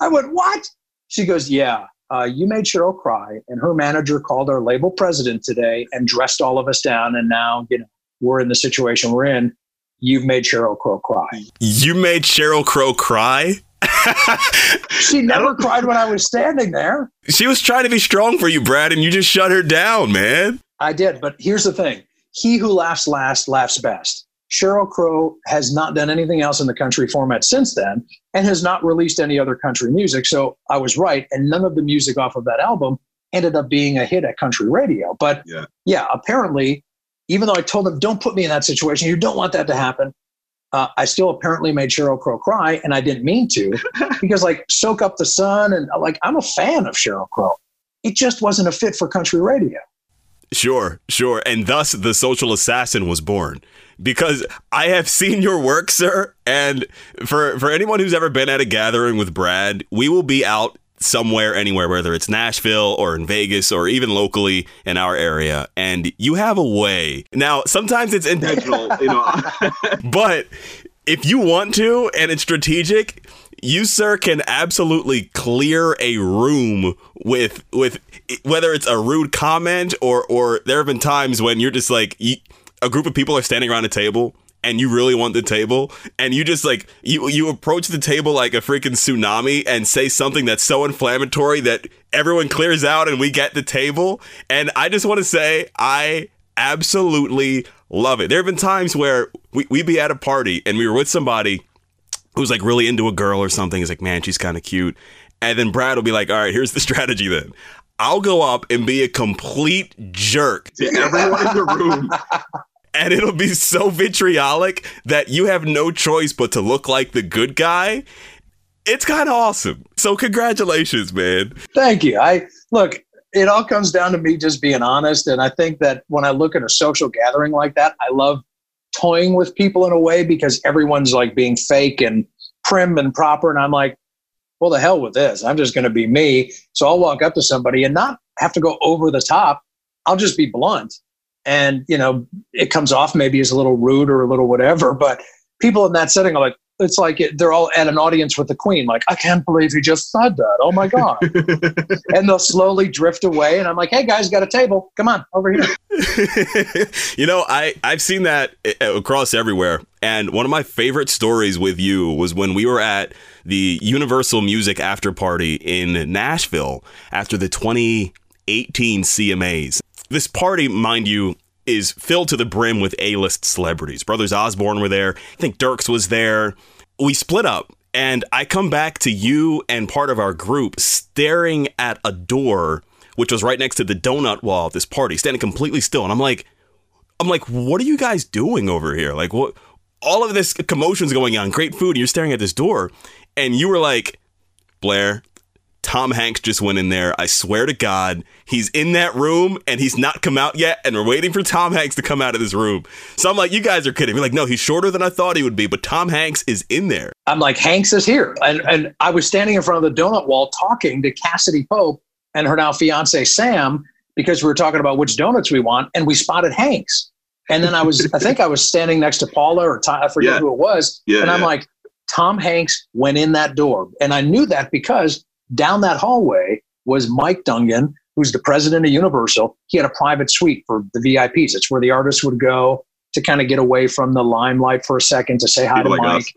I went, what? She goes, yeah. Uh, you made Sheryl cry, and her manager called our label president today and dressed all of us down. And now, you know, we're in the situation we're in. You've made Sheryl Crow cry. You made Sheryl Crow cry? she never cried when I was standing there. She was trying to be strong for you, Brad, and you just shut her down, man. I did, but here's the thing he who laughs last laughs best. Sheryl Crow has not done anything else in the country format since then and has not released any other country music. So I was right. And none of the music off of that album ended up being a hit at country radio. But yeah, yeah apparently, even though I told them, don't put me in that situation, you don't want that to happen, uh, I still apparently made Sheryl Crow cry. And I didn't mean to because, like, Soak Up the Sun and like, I'm a fan of Sheryl Crow. It just wasn't a fit for country radio. Sure, sure. And thus the social assassin was born. Because I have seen your work, sir, and for for anyone who's ever been at a gathering with Brad, we will be out somewhere anywhere whether it's Nashville or in Vegas or even locally in our area and you have a way. Now, sometimes it's intentional, you know. but if you want to and it's strategic, you sir can absolutely clear a room with with whether it's a rude comment or or there have been times when you're just like you, a group of people are standing around a table and you really want the table and you just like you you approach the table like a freaking tsunami and say something that's so inflammatory that everyone clears out and we get the table and I just want to say I absolutely love it. There have been times where we, we'd be at a party and we were with somebody who's like really into a girl or something. is like, man, she's kind of cute. And then Brad will be like, all right, here's the strategy then. I'll go up and be a complete jerk to everyone in the room. And it'll be so vitriolic that you have no choice but to look like the good guy. it's kind of awesome. So congratulations, man. Thank you. I look, it all comes down to me just being honest. And I think that when I look at a social gathering like that, I love toying with people in a way because everyone's like being fake and prim and proper. And I'm like, well, the hell with this. I'm just going to be me. So I'll walk up to somebody and not have to go over the top. I'll just be blunt. And, you know, it comes off maybe as a little rude or a little whatever, but people in that setting are like, it's like it, they're all at an audience with the queen. Like, I can't believe he just said that. Oh my God. and they'll slowly drift away. And I'm like, hey guys, got a table. Come on over here. you know, I, I've seen that uh, across everywhere. And one of my favorite stories with you was when we were at the Universal Music After Party in Nashville after the 2018 CMAs. This party, mind you, is filled to the brim with A-list celebrities. Brothers Osborne were there. I think Dierks was there. We split up and I come back to you and part of our group staring at a door which was right next to the donut wall of this party, standing completely still. And I'm like, I'm like, what are you guys doing over here? Like, what? All of this commotion's going on, great food, and you're staring at this door. And you were like, Blair, Tom Hanks just went in there. I swear to God, he's in that room and he's not come out yet. And we're waiting for Tom Hanks to come out of this room. So I'm like, you guys are kidding. We're like, no, he's shorter than I thought he would be, but Tom Hanks is in there. I'm like, Hanks is here. And, and I was standing in front of the donut wall talking to Cassadee Pope and her now fiance Sam because we were talking about which donuts we want. And we spotted Hanks. And then I was, I think I was standing next to Paula or Tom, I forget yeah. who it was. Yeah, and I'm yeah. like, Tom Hanks went in that door. And I knew that because down that hallway was Mike Dungan, who's the president of Universal. He had a private suite for the VIPs. It's where the artists would go to kind of get away from the limelight for a second to say hi People to like Mike. Us.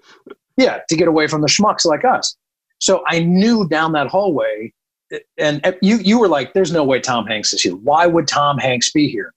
Yeah, to get away from the schmucks like us. So I knew down that hallway, and you you were like, "There's no way Tom Hanks is here. Why would Tom Hanks be here?"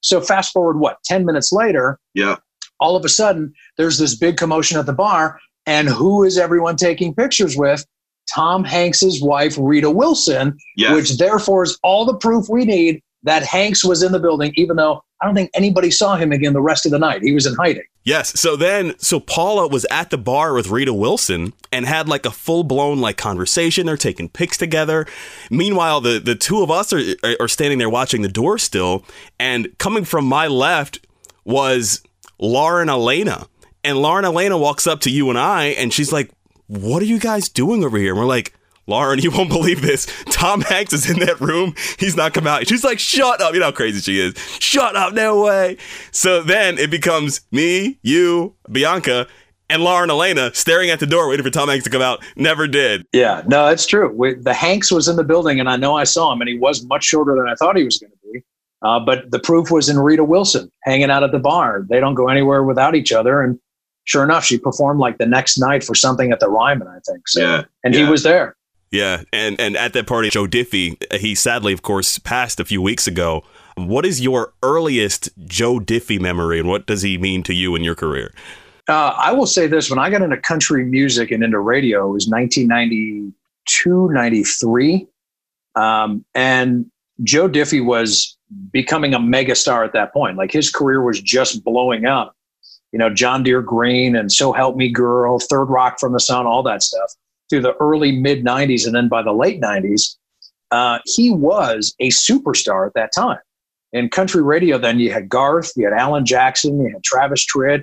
So fast forward, what ten minutes later? Yeah. All of a sudden, there's this big commotion at the bar, and who is everyone taking pictures with? Tom Hanks's wife, Rita Wilson, yes. which therefore is all the proof we need that Hanks was in the building, even though I don't think anybody saw him again the rest of the night. He was in hiding. Yes. So then, so Paula was at the bar with Rita Wilson and had like a full blown like conversation. They're taking pics together. Meanwhile, the the two of us are are standing there watching the door still, and coming from my left was Lauren Alaina. And Lauren Alaina walks up to you and I, and she's like, what are you guys doing over here? And we're like, Lauren, you won't believe this. Tom Hanks is in that room. He's not come out. She's like, shut up. You know how crazy she is. Shut up. No way. So then it becomes me, you, Bianca, and Lauren Alaina staring at the door waiting for Tom Hanks to come out. Never did. Yeah, no, it's true. We, the Hanks was in the building, and I know I saw him, and he was much shorter than I thought he was going to be. Uh, but the proof was in Rita Wilson hanging out at the bar. They don't go anywhere without each other. And sure enough, she performed like the next night for something at the Ryman, I think. So, yeah, and yeah. he was there. Yeah, and and at that party, Joe Diffie, he sadly, of course, passed a few weeks ago. What is your earliest Joe Diffie memory, and what does he mean to you in your career? Uh, I will say this: when I got into country music and into radio, it was 1992, 93, um, and Joe Diffie was becoming a megastar at that point. Like his career was just blowing up you know, John Deere Green and So Help Me Girl, Third Rock from the Sun, all that stuff through the early mid 90s. And then by the late 90s, uh, he was a superstar at that time. In country radio, then you had Garth, you had Alan Jackson, you had Travis Tritt,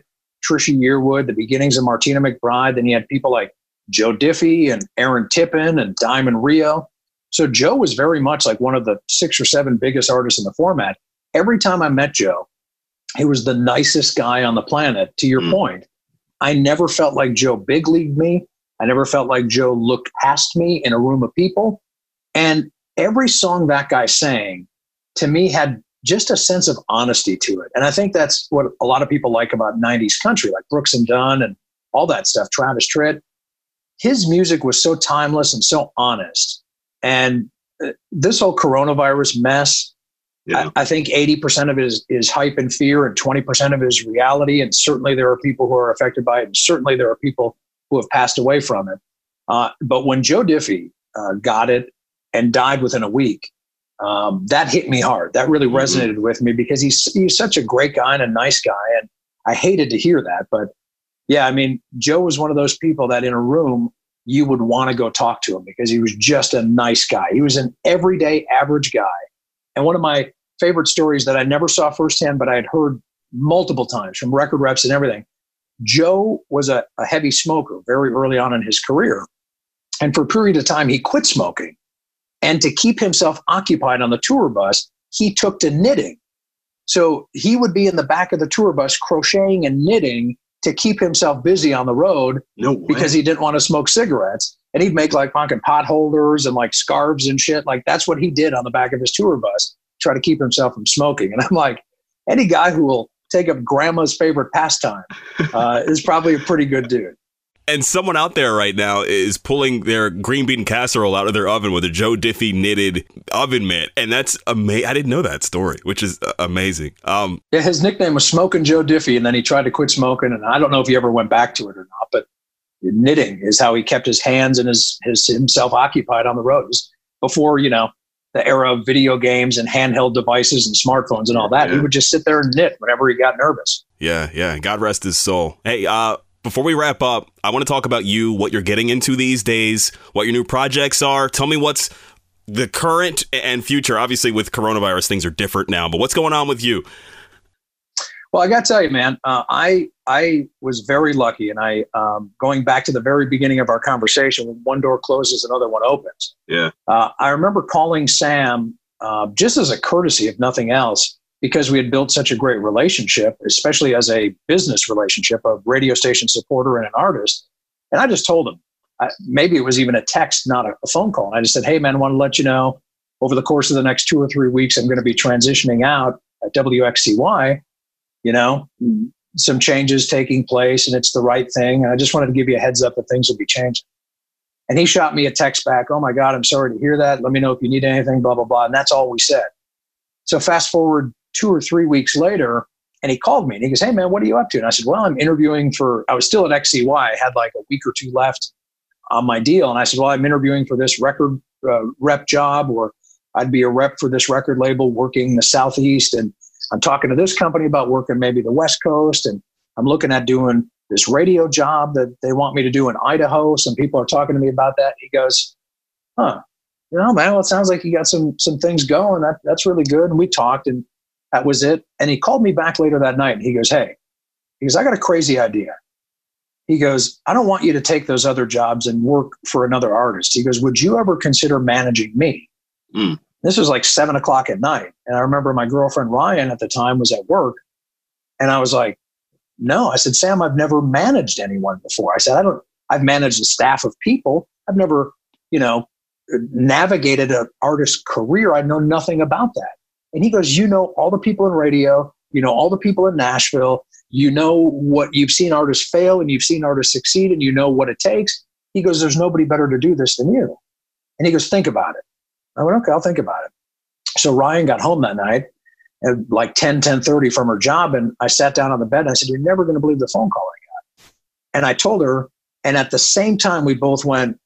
Trisha Yearwood, the beginnings of Martina McBride. Then you had people like Joe Diffie and Aaron Tippin and Diamond Rio. So Joe was very much like one of the six or seven biggest artists in the format. Every time I met Joe, he was the nicest guy on the planet. To your mm. point, I never felt like Joe big leagued me. I never felt like Joe looked past me in a room of people. And every song that guy sang to me had just a sense of honesty to it. And I think that's what a lot of people like about 90s country, like Brooks and Dunn and all that stuff, Travis Tritt. His music was so timeless and so honest. And uh, this whole coronavirus mess, I, I, think 80% of it is, is hype and fear, and 20% of it is reality. And certainly there are people who are affected by it, and certainly there are people who have passed away from it. Uh, but when Joe Diffie uh, got it and died within a week, um, that hit me hard. That really mm-hmm. resonated with me because he's he's such a great guy and a nice guy, and I hated to hear that. But yeah, I mean, Joe was one of those people that in a room you would want to go talk to him because he was just a nice guy. He was an everyday average guy. And one of my favorite stories that I never saw firsthand, but I had heard multiple times from record reps and everything. Joe was a, a heavy smoker very early on in his career. And for a period of time, he quit smoking. And to keep himself occupied on the tour bus, he took to knitting. So he would be in the back of the tour bus crocheting and knitting to keep himself busy on the road No because he didn't want to smoke cigarettes. And he'd make like fucking potholders and like scarves and shit. Like that's what he did on the back of his tour bus, try to keep himself from smoking. And I'm like, any guy who will take up grandma's favorite pastime uh, is probably a pretty good dude. And someone out there right now is pulling their green bean casserole out of their oven with a Joe Diffie knitted oven mitt, and that's amazing. I didn't know that story, which is uh, amazing. Um, Yeah, his nickname was Smoking Joe Diffie, and then he tried to quit smoking, and I don't know if he ever went back to it or not. But knitting is how he kept his hands and his, his himself occupied on the road. It was before you know the era of video games and handheld devices and smartphones and all that. He would just sit there and knit whenever he got nervous. yeah, yeah. God rest his soul. Hey, uh, before we wrap up, I want to talk about you, what you're getting into these days, what your new projects are. Tell me what's the current and future. Obviously, with coronavirus, things are different now, but what's going on with you? Well, I got to tell you, man, uh, I I was very lucky, and I um, going back to the very beginning of our conversation, when one door closes, another one opens. Yeah. Uh, I remember calling Sam uh, just as a courtesy, if nothing else, because we had built such a great relationship, especially as a business relationship of radio station supporter and an artist. And I just told him, I, maybe it was even a text, not a, a phone call. And I just said, "Hey, man, want to let you know, over the course of the next two or three weeks, I'm going to be transitioning out at WXCY." You know, some changes taking place and it's the right thing. And I just wanted to give you a heads up that things will be changing. And he shot me a text back, Oh my God, I'm sorry to hear that. Let me know if you need anything, blah, blah, blah. And that's all we said. So fast forward two or three weeks later, and he called me and he goes, Hey man, what are you up to? And I said, Well, I'm interviewing for, I was still at XCY. I had like a week or two left on my deal. And I said, Well, I'm interviewing for this record uh, rep job, or I'd be a rep for this record label working the Southeast. And I'm talking to this company about working maybe the West Coast, and I'm looking at doing this radio job that they want me to do in Idaho. Some people are talking to me about that. He goes, "Huh, you know, man, well, it sounds like you got some some things going. That that's really good." And we talked, and that was it. And he called me back later that night, and he goes, "Hey," he goes, "I got a crazy idea." He goes, "I don't want you to take those other jobs and work for another artist." He goes, "Would you ever consider managing me?" Mm. This was like seven o'clock at night. And I remember my girlfriend Ryan at the time was at work. And I was like, no. I said, Sam, I've never managed anyone before. I said, I don't, I've managed a staff of people. I've never, you know, navigated an artist's career. I know nothing about that. And he goes, You know, all the people in radio, you know, all the people in Nashville, you know what you've seen artists fail and you've seen artists succeed and you know what it takes. He goes, There's nobody better to do this than you. And he goes, Think about it. I went, okay, I'll think about it. So Ryan got home that night at like 10, 10 30 from her job. And I sat down on the bed and I said, You're never going to believe the phone call I got. And I told her, and at the same time, we both went,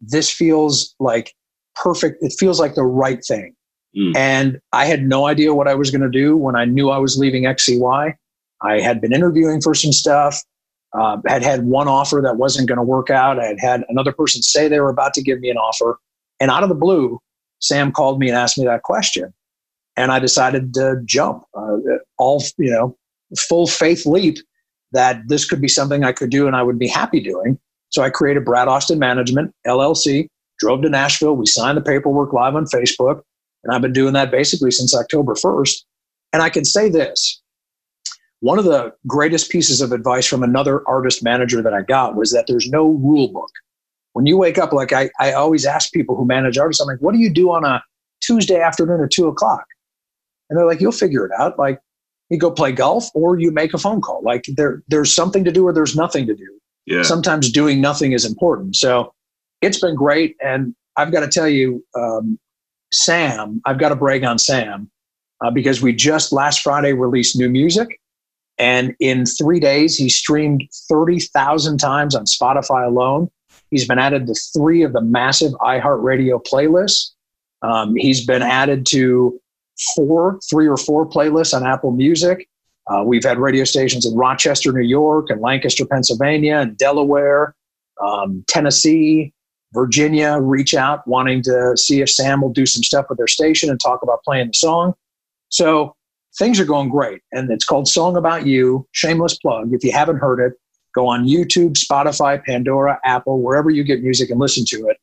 This feels like perfect. It feels like the right thing. Mm. And I had no idea what I was going to do when I knew I was leaving XCY. I had been interviewing for some stuff. Uh, had had one offer that wasn't going to work out. I had had another person say they were about to give me an offer. And out of the blue, Sam called me and asked me that question. And I decided to jump, uh, all, you know, full faith leap that this could be something I could do and I would be happy doing. So I created Brad Austin Management, LLC, drove to Nashville. We signed the paperwork live on Facebook. And I've been doing that basically since October 1st. And I can say this one of the greatest pieces of advice from another artist manager that I got was that there's no rule book when you wake up, like I, I always ask people who manage artists, I'm like, what do you do on a Tuesday afternoon at two o'clock? And they're like, you'll figure it out. Like you go play golf or you make a phone call. Like there, there's something to do or there's nothing to do. Yeah. Sometimes doing nothing is important. So it's been great. And I've got to tell you, um, Sam, I've got to brag on Sam uh, because we just last Friday released new music. And in three days, he streamed 30,000 times on Spotify alone. He's been added to three of the massive iHeartRadio playlists. Um, he's been added to four, three or four playlists on Apple Music. Uh, we've had radio stations in Rochester, New York, and Lancaster, Pennsylvania, and Delaware. um, Tennessee, Virginia reach out wanting to see if Sam will do some stuff with their station and talk about playing the song. So things are going great. And it's called Song About You, shameless plug. If you haven't heard it, go on YouTube, Spotify, Pandora, Apple, wherever you get music and listen to it.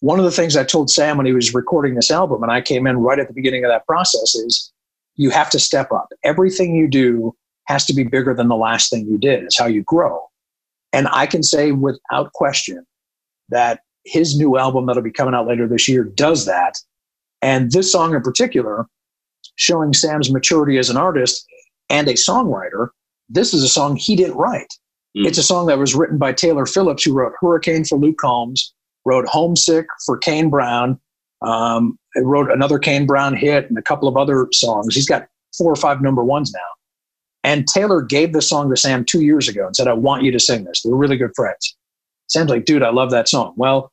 One of the things I told Sam when he was recording this album, and I came in right at the beginning of that process, is you have to step up. Everything you do has to be bigger than the last thing you did. It's how you grow. And I can say without question that his new album that'll be coming out later this year does that. And this song in particular, showing Sam's maturity as an artist and a songwriter, this is a song he didn't write. Mm. It's a song that was written by Taylor Phillips, who wrote Hurricane for Luke Combs, wrote Homesick for Kane Brown, um, wrote another Kane Brown hit and a couple of other songs. He's got four or five number ones now. And Taylor gave the song to Sam two years ago and said, I want you to sing this. They were really good friends. Sam's like, dude, I love that song. Well,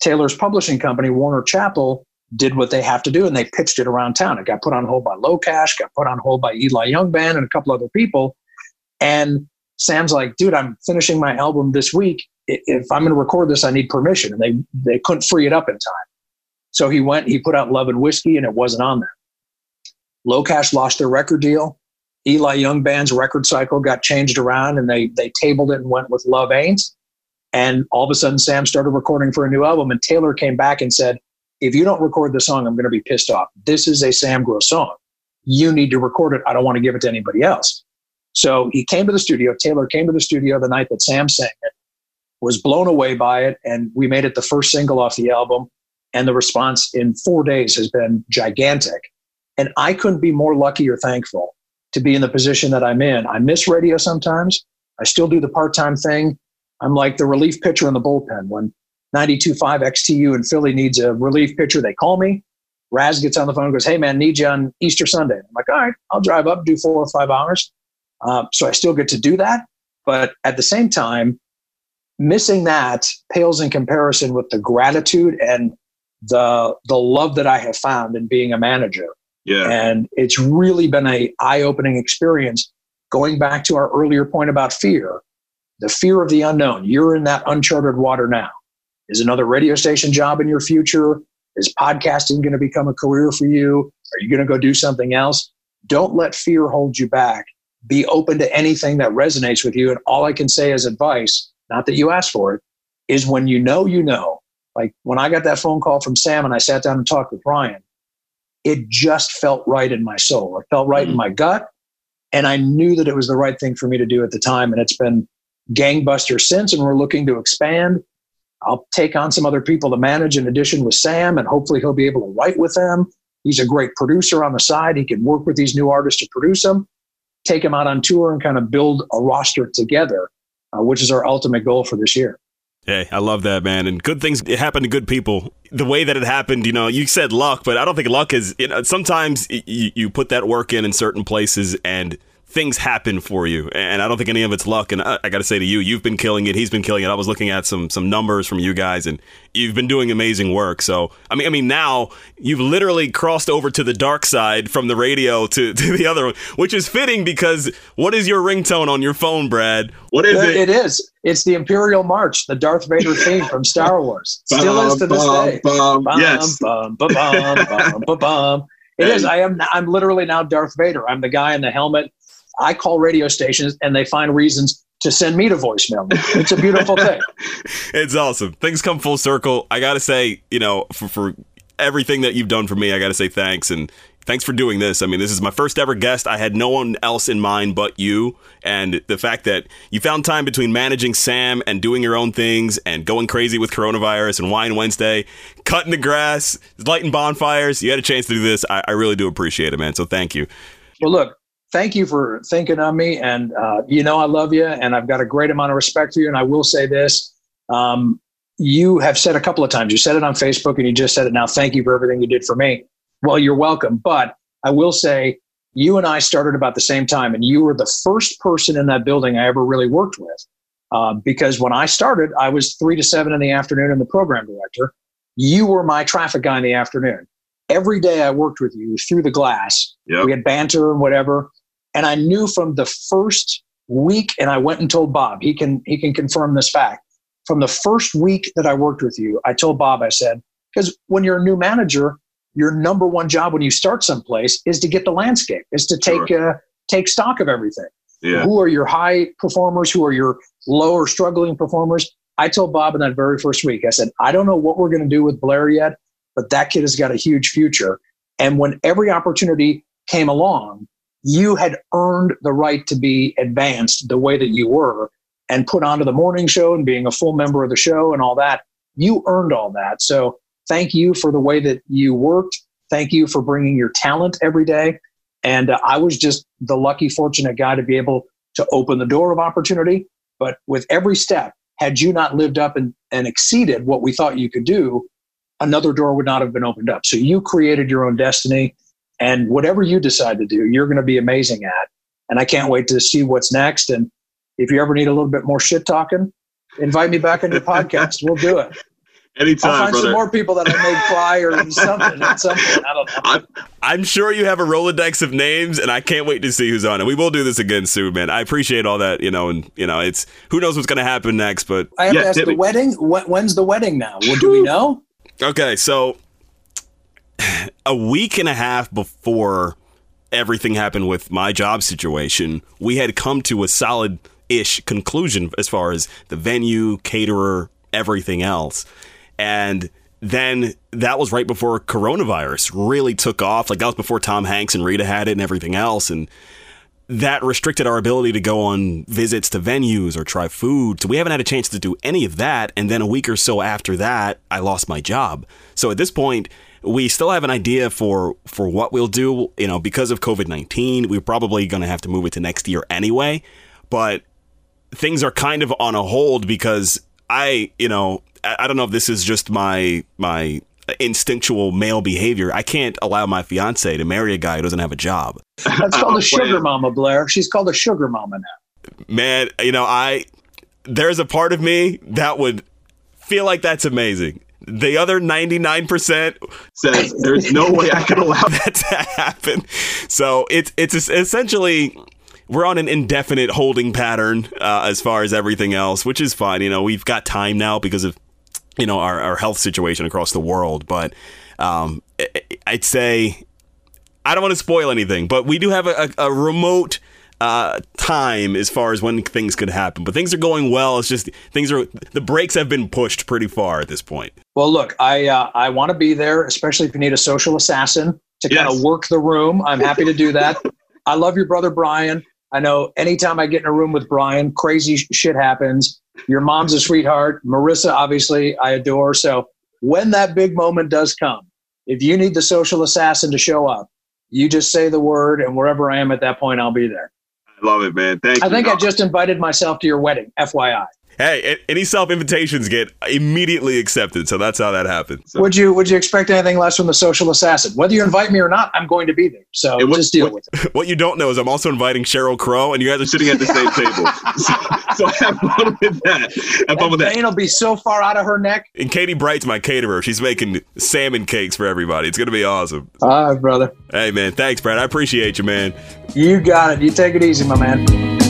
Taylor's publishing company, Warner Chappell, did what they have to do and they pitched it around town. It got put on hold by LoCash, got put on hold by Eli Young Band and a couple other people. And Sam's like, dude, I'm finishing my album this week. If I'm going to record this, I need permission. And they, they couldn't free it up in time. So he went, he put out Love and Whiskey and it wasn't on there. LoCash lost their record deal. Eli Young Band's record cycle got changed around and they, they tabled it and went with Love Ain't. And all of a sudden, Sam started recording for a new album. And Taylor came back and said, if you don't record the song, I'm going to be pissed off. This is a Sam Grow song. You need to record it. I don't want to give it to anybody else. So he came to the studio. Taylor came to the studio the night that Sam sang it, was blown away by it, and we made it the first single off the album. And the response in four days has been gigantic. And I couldn't be more lucky or thankful to be in the position that I'm in. I miss radio sometimes. I still do the part time thing. I'm like the relief pitcher in the bullpen. When 92.5 XTU in Philly needs a relief pitcher, they call me. Raz gets on the phone and goes, Hey, man, need you on Easter Sunday. I'm like, All right, I'll drive up, do four or five hours. Uh, so I still get to do that. But at the same time, missing that pales in comparison with the gratitude and the the love that I have found in being a manager. Yeah. And it's really been a eye-opening experience going back to our earlier point about fear. The fear of the unknown. You're in that uncharted water now. Is another radio station job in your future? Is podcasting going to become a career for you? Are you going to go do something else? Don't let fear hold you back. Be open to anything that resonates with you. And all I can say as advice, not that you asked for it, is when you know, you know. Like when I got that phone call from Sam and I sat down and talked with Ryan, it just felt right in my soul. It felt right mm-hmm. in my gut. And I knew that it was the right thing for me to do at the time. And it's been gangbuster since. And we're looking to expand. I'll take on some other people to manage in addition with Sam, and hopefully he'll be able to write with them. He's a great producer on the side. He can work with these new artists to produce them, take them out on tour, and kind of build a roster together, uh, which is our ultimate goal for this year. Hey, I love that, man. And good things happen to good people. The way that it happened, you know, you said luck, but I don't think luck is, you know, sometimes you, you put that work in in certain places and – things happen for you, and I don't think any of it's luck. And I, I got to say to you, you've been killing it. He's been killing it. I was looking at some some numbers from you guys, and you've been doing amazing work. So I mean, I mean, now you've literally crossed over to the dark side from the radio to, to the other one, which is fitting because what is your ringtone on your phone, Brad? What is it? It is. It's the Imperial March, the Darth Vader theme from Star Wars. Still is to this day. Bum, yes. It is. I am. I'm literally now Darth Vader. I'm the guy in the helmet I call radio stations and they find reasons to send me to voicemail. It's a beautiful thing. it's awesome. Things come full circle. I got to say, you know, for, for everything that you've done for me, I got to say thanks. And thanks for doing this. I mean, this is my first ever guest. I had no one else in mind but you. And the fact that you found time between managing Sam and doing your own things and going crazy with coronavirus and Wine Wednesday, cutting the grass, lighting bonfires, you had a chance to do this. I, I really do appreciate it, man. So thank you. Well, look, thank you for thinking of me. And uh, you know, I love you, and I've got a great amount of respect for you. And I will say this: um, you have said a couple of times. You said it on Facebook, and you just said it now. Thank you for everything you did for me. Well, you're welcome. But I will say, you and I started about the same time, and you were the first person in that building I ever really worked with. Uh, because when I started, I was three to seven in the afternoon and the program director. You were my traffic guy in the afternoon. Every day I worked with you through the glass. Yep. We had banter and whatever. And I knew from the first week, and I went and told Bob, he can he can confirm this fact. from the first week that I worked with you, I told Bob, I said, because when you're a new manager, your number one job when you start someplace is to get the landscape, is to take sure. uh, take stock of everything. Yeah. Who are your high performers? Who are your lower struggling performers? I told Bob in that very first week, I said, I don't know what we're going to do with Blair yet, but that kid has got a huge future. And when every opportunity came along, you had earned the right to be advanced the way that you were and put onto the morning show and being a full member of the show and all that. You earned all that. So thank you for the way that you worked. Thank you for bringing your talent every day. And uh, I was just the lucky, fortunate guy to be able to open the door of opportunity. But with every step, had you not lived up and, and exceeded what we thought you could do, another door would not have been opened up. So you created your own destiny. And whatever you decide to do, you're going to be amazing at. And I can't wait to see what's next. And if you ever need a little bit more shit talking, invite me back on your podcast. We'll do it. Anytime, I'll find brother. some more people that I made cry or something at some point. I don't know. I'm, I'm, sure you have a Rolodex of names, and I can't wait to see who's on it. We will do this again soon, man. I appreciate all that, you know, and you know, it's who knows what's going to happen next. But I have yeah, to ask the me. wedding. When's the wedding now? Well, do we know? Okay, so a week and a half before everything happened with my job situation, we had come to a solid ish conclusion as far as the venue, caterer, everything else. And then that was right before coronavirus really took off. Like that was before Tom Hanks and Rita had it and everything else. And that restricted our ability to go on visits to venues or try food. So we haven't had a chance to do any of that. And then a week or so after that, I lost my job. So at this point, we still have an idea for for what we'll do. You know, because of COVID nineteen, we're probably going to have to move it to next year anyway. But things are kind of on a hold because I, you know, I don't know if this is just my my instinctual male behavior. I can't allow my fiance to marry a guy who doesn't have a job. That's called a sugar mama, Blair. She's called a sugar mama now. Man, you know, I there's a part of me that would feel like that's amazing. The other 99% says there's no way I can allow that to happen. So it's it's essentially we're on an indefinite holding pattern uh, as far as everything else, which is fine. You know, we've got time now because of you know our, our health situation across the world but um, i'd say i don't want to spoil anything but we do have a, a remote uh, time as far as when things could happen but things are going well it's just things are the brakes have been pushed pretty far at this point well look i uh, i want to be there especially if you need a social assassin to yes. kind of work the room i'm happy to do that i love your brother brian i know anytime i get in a room with brian crazy shit happens your mom's a sweetheart. Marissa, obviously, I adore. So when that big moment does come, if you need the social assassin to show up, you just say the word, and wherever I am at that point, I'll be there. Love it, man. Thank I you. I think I just invited myself to your wedding, FYI. Hey, any self invitations get immediately accepted, so that's how that happens. So. Would you Would you expect anything less from the social assassin? Whether you invite me or not, I'm going to be there. So what, just deal what, with it. What you don't know is I'm also inviting Sheryl Crow, and you guys are sitting at the same table. So, so have fun with that. Have fun with that. Pain will be so far out of her neck. And Katie Bright's my caterer. She's making salmon cakes for everybody. It's gonna be awesome. All right, brother. Hey, man. Thanks, Brad. I appreciate you, man. You got it. You take it easy, my man.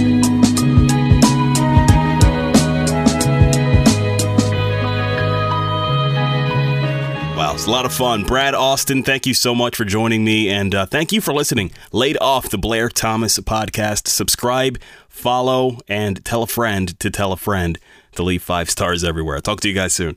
It's a lot of fun. Brad Austin, thank you so much for joining me, and uh, thank you for listening. Laid off the Blair Thomas podcast. Subscribe, follow, and tell a friend to tell a friend to leave five stars everywhere. I'll talk to you guys soon.